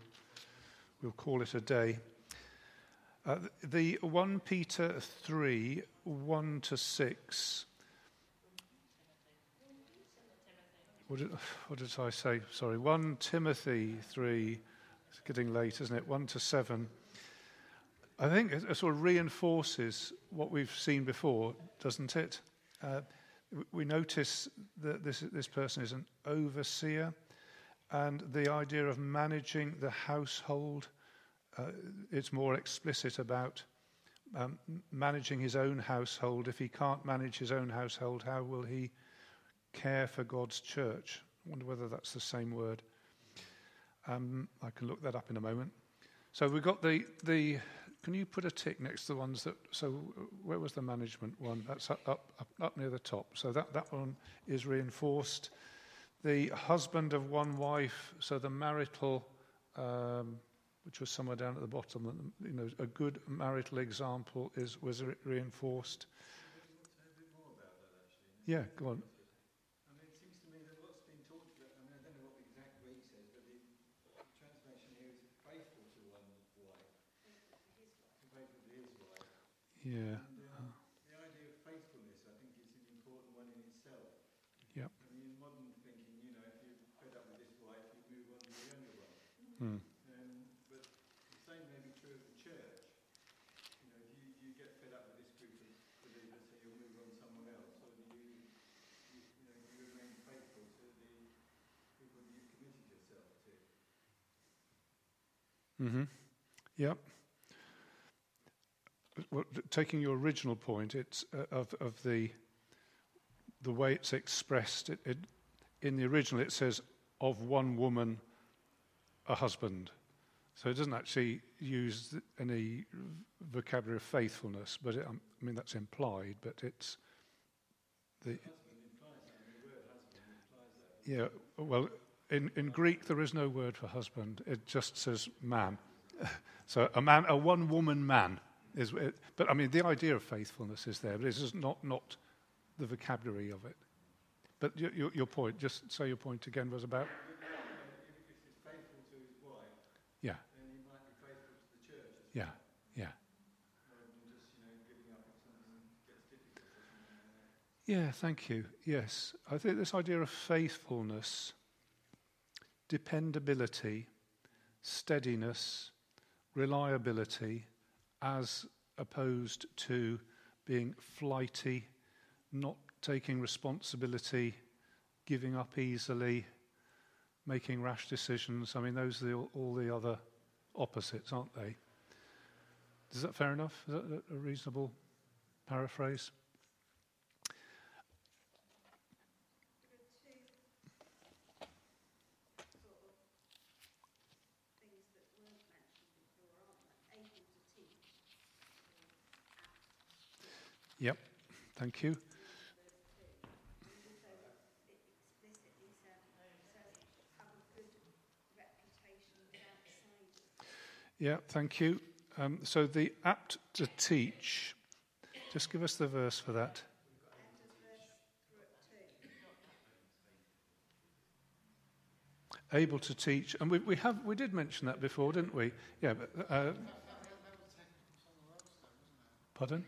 we'll call it a day. Uh, the 1 Peter 3, 1 to 6. What did, what did I say? Sorry, 1 Timothy 3. It's getting late, isn't it? 1 to 7. I think it, sort of reinforces what we've seen before, doesn't it? Uh, we notice that this, this person is an overseer, and the idea of managing the household, uh, it's more explicit about um, managing his own household. If he can't manage his own household, how will he care for God's church? I wonder whether that's the same word. Um, I can look that up in a moment. So we've got the, the can you put a tick next to the ones that? So where was the management one? That's up up, up, up near the top. So that, that one is reinforced. The husband of one wife. So the marital, um, which was somewhere down at the bottom. You know, a good marital example is was re- reinforced. Yeah, go on. I mean, it seems to me that what's been talked about, I mean, I don't know what the exact Greek says, but the translation here is faithful to one wife. Yeah. And, um, the idea of faithfulness, I think, is an important one in itself. Yep. I mean, in modern thinking, you know, if you're fed up with this wife, you move on to the younger one. Hmm. Um, but the same may be true of the church. You know, you, you get fed up with this group of believers, so you'll move on somewhere else, or do you, you, you know, you remain faithful to the people you've committed yourself to? Mm-hmm. Yep. Well, taking your original point, it's uh, of of the the way it's expressed. It, it, in the original, it says of one woman, a husband. So it doesn't actually use any vocabulary of faithfulness, but it, um, I mean that's implied. But it's the the yeah. Well, in in Greek there is no word for husband. It just says man. so a man, a one woman man is. It, but I mean the idea of faithfulness is there, but it's just not not the vocabulary of it. But your, your, your point, just say your point again, was about If, if he's faithful to his wife, yeah, then he might be faithful to the church as yeah, yeah. rather than just, you know, giving up if something gets difficult or something like that. Yeah, thank you. Yes, I think this idea of faithfulness, dependability, steadiness, reliability, as opposed to being flighty, not taking responsibility, giving up easily, making rash decisions. I mean, those are the, all the other opposites, aren't they? Is that fair enough? Is that a- a reasonable paraphrase? There are two sort of things that weren't mentioned before, aren't there? Able to teach or Yep, thank you. those two. And also it explicitly said, says have a good reputation thank you. Yeah, thank you. Um, so the apt to teach, just give us the verse for that. End of verse two. Able to teach, and we, we have we did mention that before, didn't we? Yeah, but uh, pardon.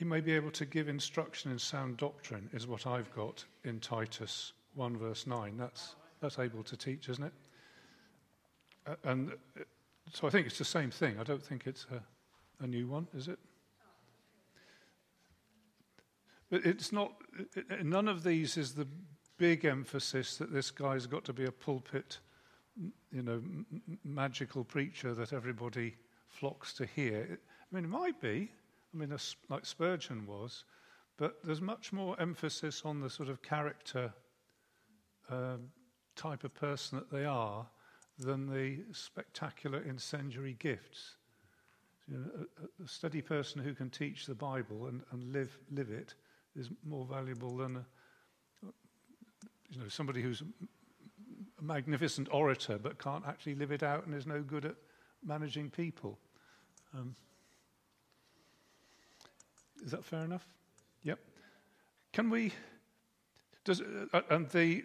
He may be able to give instruction in sound doctrine, is what I've got in Titus 1, verse 9. That's, that's able to teach, isn't it? Uh, and uh, so I think it's the same thing. I don't think it's a, a new one, is it? But it's not, it- it- none of these is the big emphasis that this guy's got to be a pulpit, you know, m- magical preacher that everybody flocks to hear. I mean, it might be. I mean, like Spurgeon was, but there's much more emphasis on the sort of character um, type of person that they are than the spectacular incendiary gifts. You know, a, a steady person who can teach the Bible and, and live live it is more valuable than a, you know somebody who's a magnificent orator but can't actually live it out and is no good at managing people. Um, is that fair enough? Yep. Can we? Does uh, and the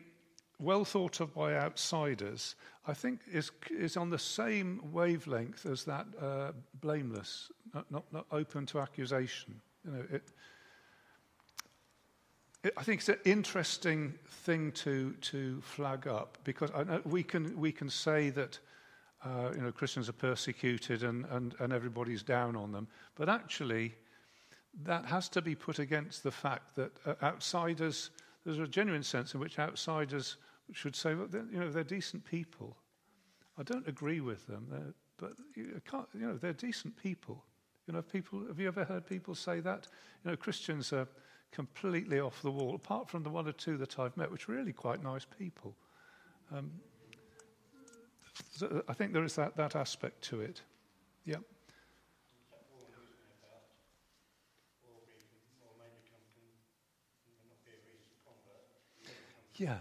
well thought of by outsiders, I think, is is on the same wavelength as that uh, blameless, not, not not open to accusation. You know, it, it, I think it's an interesting thing to to flag up because we can we can say that. Uh, you know, Christians are persecuted and, and, and everybody's down on them. But actually, that has to be put against the fact that uh, outsiders, there's a genuine sense in which outsiders should say, well, you know, they're decent people. I don't agree with them, but you can't, you know, they're decent people. You know, people. Have you ever heard people say that? You know, Christians are completely off the wall, apart from the one or two that I've met, which are really quite nice people. Um, so I think there is that, that aspect to it. Yeah. Yeah.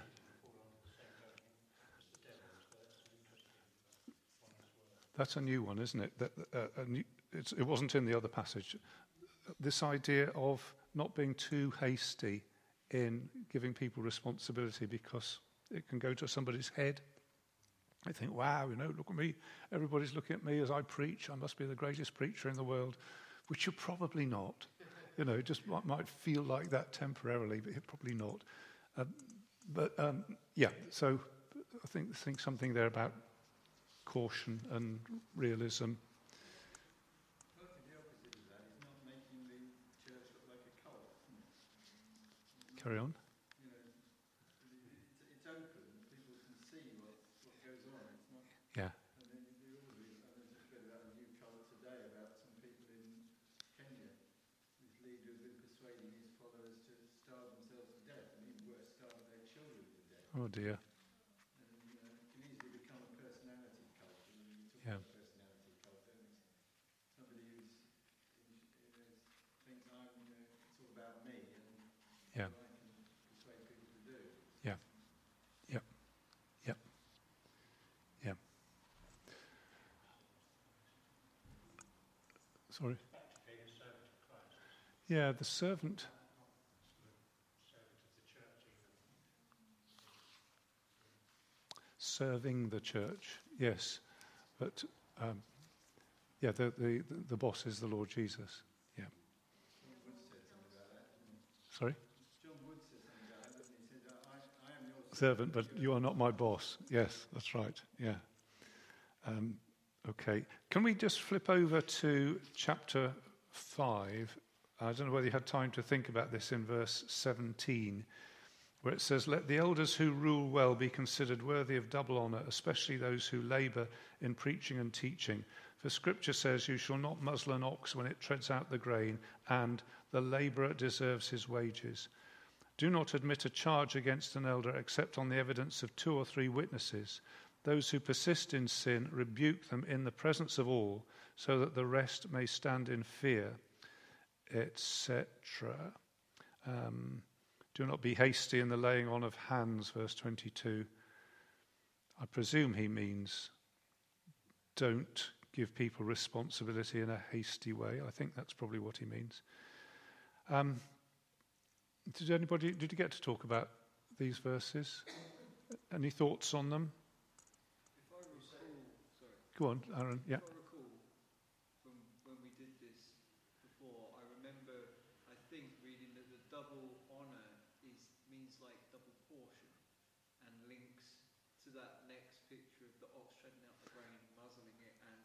That's a new one, isn't it? That, uh, new, it wasn't in the other passage. This idea of not being too hasty in giving people responsibility because it can go to somebody's head. They think, wow, you know, look at me. Everybody's looking at me as I preach. I must be the greatest preacher in the world, which you're probably not. You know, it just might, feel like that temporarily, but probably not. Um, but um, yeah, so I think, think something there about caution and realism. Carry the opposite of that is not making the church look like a cult. Isn't it? Carry on. You know, it's, it's open. People can see what, what goes on. It's not. Yeah. And then you do all these. I just read about a new cult today about some people in Kenya. This leader has been persuading his followers to starve themselves to death, and even worse, starve their children to death. Oh dear. And you know, it can easily become a personality cult. You know, we talk Yeah. about personality cult, don't we? Somebody who's you know, thinks I'm, you know, it's dear. about me, and Yeah. what I can persuade people to do. Yeah. Yep. Yep. Yeah. Sorry. Yeah, the servant. Serving the church, yes, but um, yeah, the, the the boss is the Lord Jesus. Yeah. Sorry. Servant, but you are not my boss. Yes, that's right. Yeah. Um, okay. Can we just flip over to chapter 5? I don't know whether you had time to think about this in verse 17, where it says, Let the elders who rule well be considered worthy of double honour, especially those who labour in preaching and teaching. For scripture says, You shall not muzzle an ox when it treads out the grain, and the labourer deserves his wages. Do not admit a charge against an elder except on the evidence of two or three witnesses. Those who persist in sin, rebuke them in the presence of all, so that the rest may stand in fear, etc. Um, do not be hasty in the laying on of hands, verse 22. I presume he means don't give people responsibility in a hasty way. I think that's probably what he means. Um, did anybody, did you get to talk about these verses? Any thoughts on them? If I recall, sorry. Go on, Aaron. Yeah. If I recall from when we did this before, I remember, I think, reading that the double honour is means like double portion, and links to that next picture of the ox treading out the grain, muzzling it, and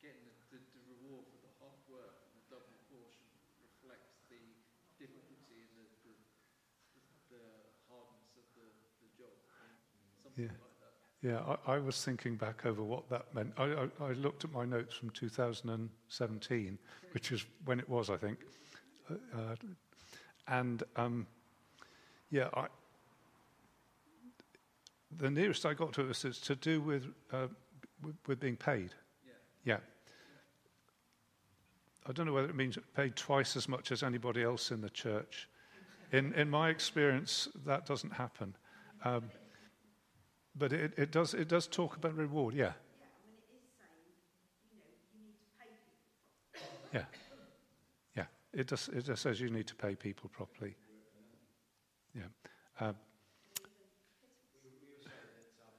getting the, the, the reward for the hard work. And the double portion reflects the difficulty and the the, the hardness of the, the job. Something Yeah. Yeah, I, I was thinking back over what that meant. I, I, I looked at my notes from 2017, which is when it was, I think. Uh, uh, and um, yeah, I, the nearest I got to this is to do with, uh, with, with being paid. Yeah. Yeah. I don't know whether it means paid twice as much as anybody else in the church. In, in my experience, that doesn't happen. Um, but it, it, does, it does talk about reward, yeah. Yeah, I mean, it is saying, you know, you need to pay people. Yeah. Yeah. It just, it just says you need to pay people properly. Yeah. Um, We, we were saying that um,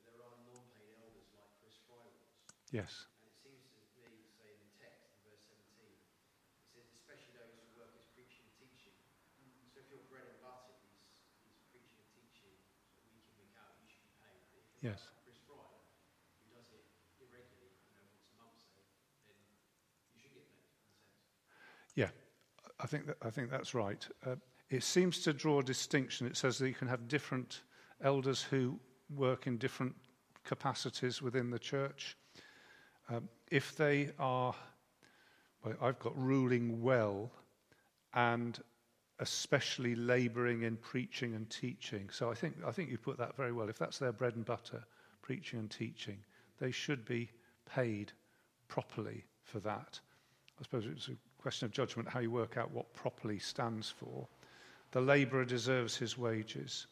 there are non-paid elders like Chris Fry was, yes. and it seems to me, say in the text, in verse 17, it says, especially those who work as preaching and teaching. So if your bread and butter is, is preaching and teaching sort of week in, week out, you should be paid. But if you're Yes. like Chris Fry, who does it irregularly, you know, once a month, say, then you should get paid, in a sense. Yeah. I think, that, I think that's right. Uh, it seems to draw a distinction. It says that you can have different elders who work in different capacities within the church. Um, if they are, well, I've got ruling well and especially labouring in preaching and teaching. So I think, I think you put that very well. If that's their bread and butter, preaching and teaching, they should be paid properly for that. I suppose it's a question of judgment how you work out what properly stands for. The labourer deserves his wages.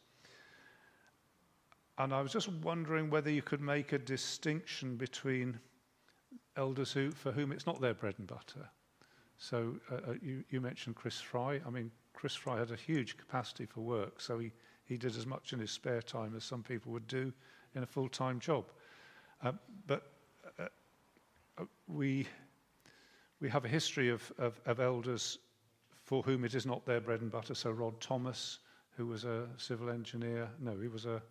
And I was just wondering whether you could make a distinction between elders who, for whom it's not their bread and butter. So uh, uh, you, you mentioned Chris Fry. I mean, Chris Fry had a huge capacity for work, so he, he did as much in his spare time as some people would do in a full time job. Uh, but uh, uh, we, we have a history of, of, of elders for whom it is not their bread and butter. So Rod Thomas, who was a civil engineer, no, he was a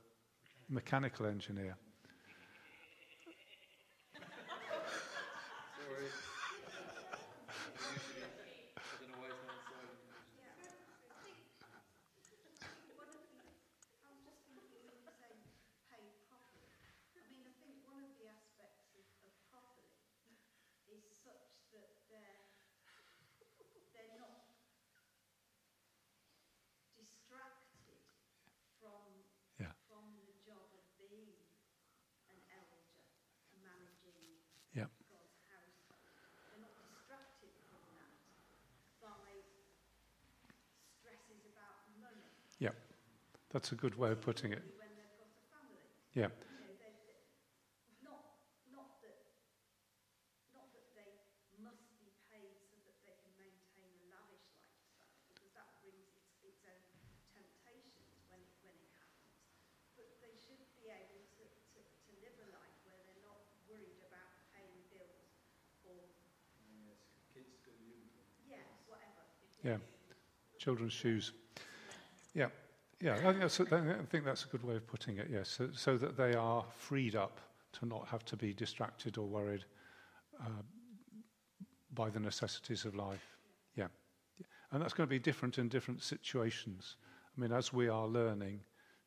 mechanical engineer. Sorry. Usually, I don't know why it's not silent. One of the, I was just thinking when you say pay properly. I mean, I think one of the aspects of, of properly is such that they're, they're not distracted from, Yeah. from the job of being an elder managing Yeah. God's household. They're not distracted from that by stresses about money. That's a good way of putting it. When they've got a family. Yeah. You know, they, they, not, not that, not that they must be paid so that they can maintain a lavish lifestyle, because that brings its, its own temptations when it, when it happens. But they should be able to, to, to live a life where they're not worried about a good way of putting it. yeah. Yeah. Children's shoes. Yeah. Yeah, I think that's I think that's a good way of putting it, yes. So, so that they are freed up to not have to be distracted or worried uh, by the necessities of life. Yeah. And that's going to be different in different situations. I mean, as we are learning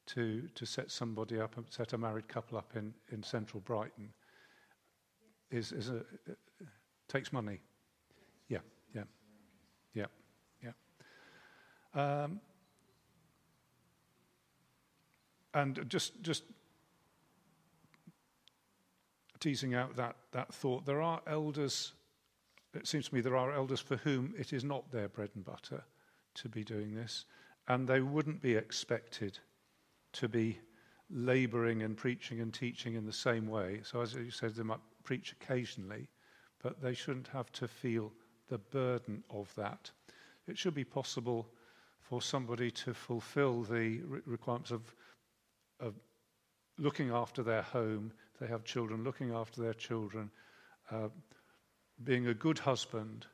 to, to set somebody up, set a married couple up in, in central Brighton, is, is a, takes money. Yeah, yeah, yeah, yeah. Um, and just just teasing out that, that thought, there are elders, it seems to me there are elders for whom it is not their bread and butter to be doing this, and they wouldn't be expected to be labouring and preaching and teaching in the same way. So, as you said, they might preach occasionally, but they shouldn't have to feel the burden of that. It should be possible for somebody to fulfill the requirements of, of looking after their home, they have children, looking after their children, uh, being a good husband,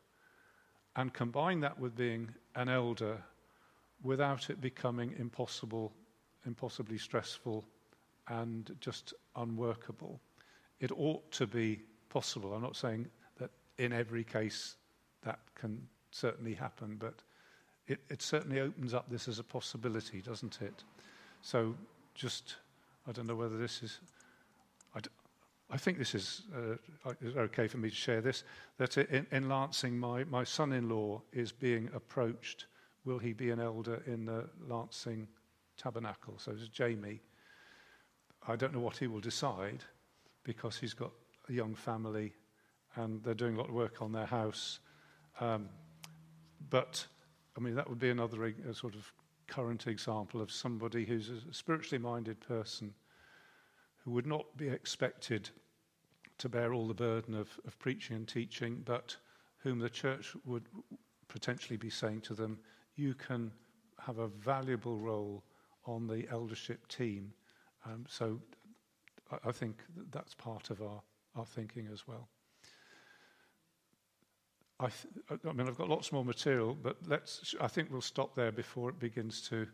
and combine that with being an elder without it becoming impossible, impossibly stressful, and just unworkable. It ought to be possible. I'm not saying that in every case that can certainly happen, but it, it certainly opens up this as a possibility, doesn't it? So just, I don't know whether this is, I, think this is, uh, okay for me to share this, that in, in Lancing, my, my son-in-law is being approached. Will he be an elder in the Lancing Tabernacle? So it's Jamie. I don't know what he will decide because he's got a young family and they're doing a lot of work on their house. Um, but, I mean, that would be another a sort of current example of somebody who's a spiritually minded person who would not be expected to bear all the burden of, of preaching and teaching, but whom the church would potentially be saying to them, you can have a valuable role on the eldership team. Um, so I, I think that's part of our, our thinking as well. I, I mean, I've got lots more material, but let's. I think we'll stop there before it begins to,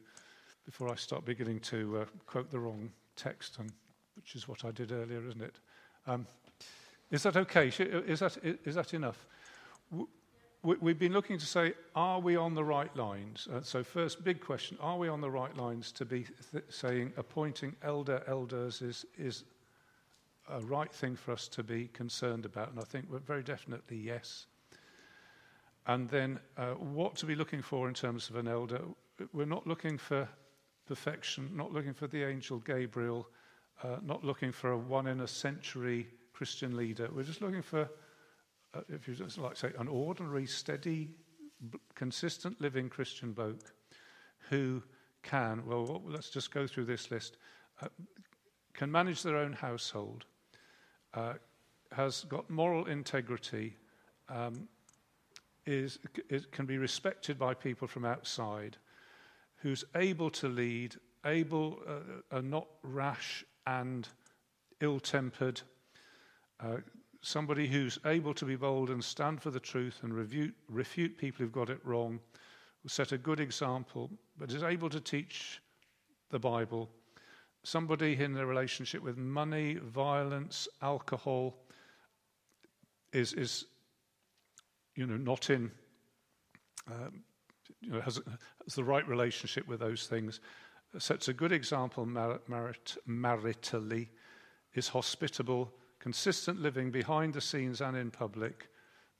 before I start beginning to uh, quote the wrong text, and which is what I did earlier, isn't it? Um, is that okay? Is that is that enough? We- We've been looking to say, are we on the right lines? Uh, so, first, big question: Are we on the right lines to be th- saying appointing elder elders is is a right thing for us to be concerned about? And I think we're very definitely yes. And then, uh, what to be looking for in terms of an elder? We're not looking for perfection, not looking for the angel Gabriel, uh, not looking for a one in a century Christian leader. We're just looking for, uh, if you just like say, an ordinary, steady, b- consistent living Christian bloke who can, well, let's just go through this list, uh, can manage their own household, uh, has got moral integrity, um, is, is, can be respected by people from outside, who's able to lead, able, uh, not rash and ill tempered, Uh, somebody who's able to be bold and stand for the truth and refute, refute people who've got it wrong, set a good example, but is able to teach the Bible. Somebody in a relationship with money, violence, alcohol is, is you know, not in, um, you know, has, has the right relationship with those things, sets a good example marit, maritally, is hospitable, consistent living behind the scenes and in public,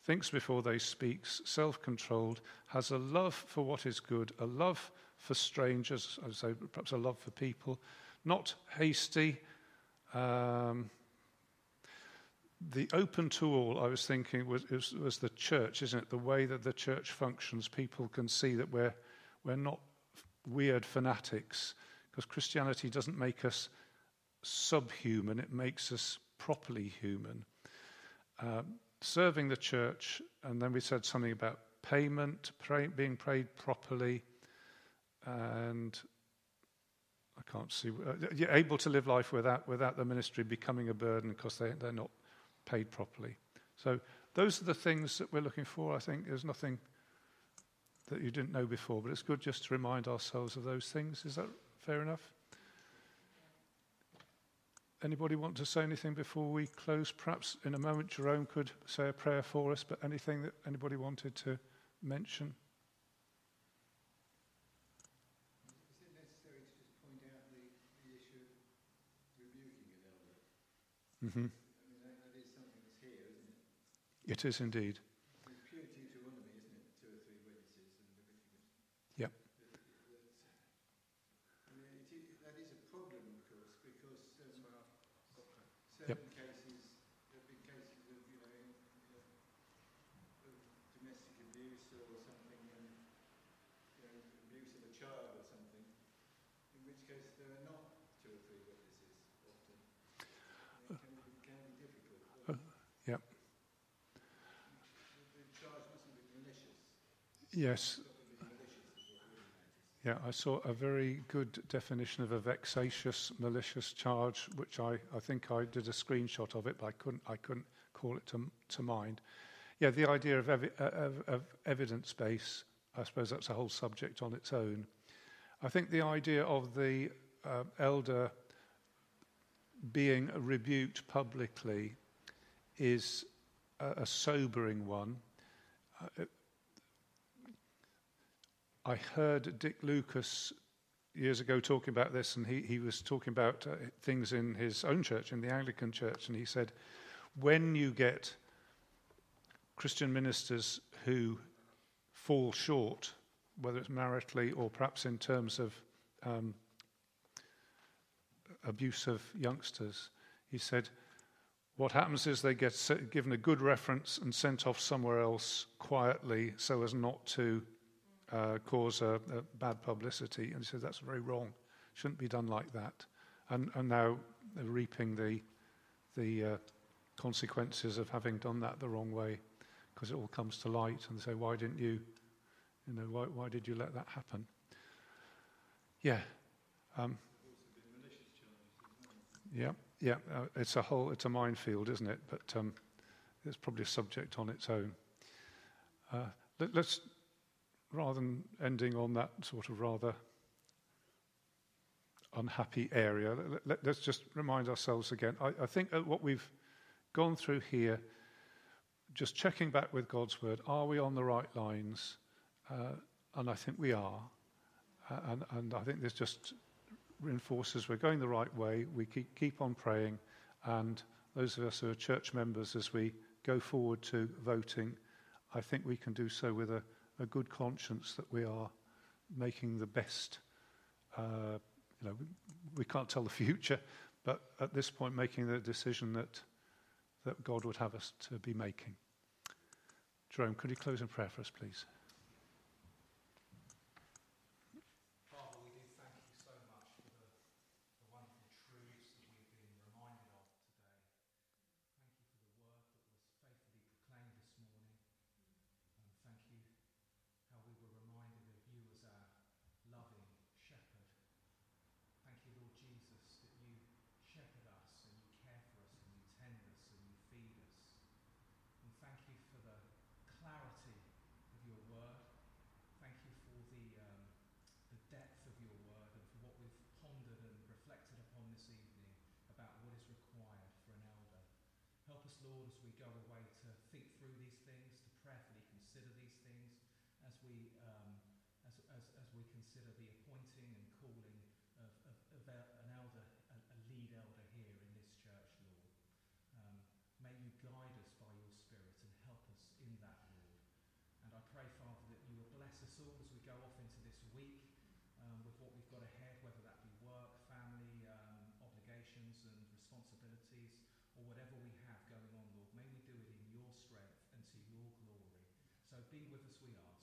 thinks before they speaks, self-controlled, has a love for what is good, a love for strangers, I would say perhaps a love for people, not hasty. Um, the open to all, I was thinking, was, was, was, the church, isn't it? The way that the church functions, people can see that we're, we're not weird fanatics, because Christianity doesn't make us subhuman, it makes us properly human. Uh, serving the church, and then we said something about payment, pray, being paid properly, and I can't see, uh, you're able to live life without, without the ministry becoming a burden because they, they're not paid properly. So those are the things that we're looking for. I think there's nothing that you didn't know before, but it's good just to remind ourselves of those things. Is that fair enough? Anybody want to say anything before we close? Perhaps in a moment Jerome could say a prayer for us, but anything that anybody wanted to mention? Is It is indeed. It's pure Deuteronomy, isn't it? Two or three witnesses and Leviticus. Yep. That, that's, I mean, it is, that is a problem, of course, because um, certain cases, there have been cases of, you know, uh, of domestic abuse or something, and you know, abuse of a child or something, in which case there are not two or three witnesses often. And It can be, can be difficult. Uh, yep. The, the charge mustn't be malicious. Yes. It's got to be malicious is what really matters. Yeah, I saw a very good definition of a vexatious, malicious charge, which I, I think I did a screenshot of it, but I couldn't, I couldn't call it to, to mind. Yeah, the idea of, evi- uh, of, of evidence base, I suppose that's a whole subject on its own. I think the idea of the uh, elder being rebuked publicly is a, a sobering one. Uh, I heard Dick Lucas years ago talking about this, and he, he was talking about uh, things in his own church, in the Anglican church, and he said, when you get Christian ministers who fall short, whether it's maritally or perhaps in terms of um, abuse of youngsters, he said, what happens is they get given a good reference and sent off somewhere else quietly so as not to uh, cause a, a bad publicity. And he said that's very wrong. Shouldn't be done like that. And, and now they're reaping the, the uh, consequences of having done that the wrong way because it all comes to light and they say, why didn't you, you know, why, why did you let that happen? Yeah. Um, yeah, yeah. Uh, it's a whole, it's a minefield, isn't it? But um, it's probably a subject on its own. Uh, let, let's rather than ending on that sort of rather unhappy area, let, us just remind ourselves again. I, I think what we've gone through here, just checking back with God's word, are we on the right lines? Uh, and I think we are. Uh, and, and I think this just reinforces we're going the right way. We keep, keep on praying. And those of us who are church members, as we go forward to voting, I think we can do so with a a good conscience that we are making the best. Uh, you know, we, can't tell the future, but at this point, making the decision that that God would have us to be making. Jerome, could you close in prayer for us, please? Father, we do thank you so much for the, the wonderful truths that we've been reminded of today. Thank you for the word that was faithfully proclaimed this morning. And thank you how we were reminded of you as our loving shepherd. Thank you, Lord Jesus, that you shepherd us and you care for us and you tend us and you feed Lord, as we go away to think through these things, to prayerfully consider these things, as we, um, as, as, as we consider the appointing and calling of, of, of an elder, a, lead elder here in this church, Lord. Um, may you guide us by your Spirit and help us in that, Lord. And I pray, Father, that you will bless us all as we go off into this week um, with what we've got ahead, whether that be work, family, um, obligations and responsibilities, or whatever we have going on, Lord. May we do it in your strength and to your glory. So be with us, we ask.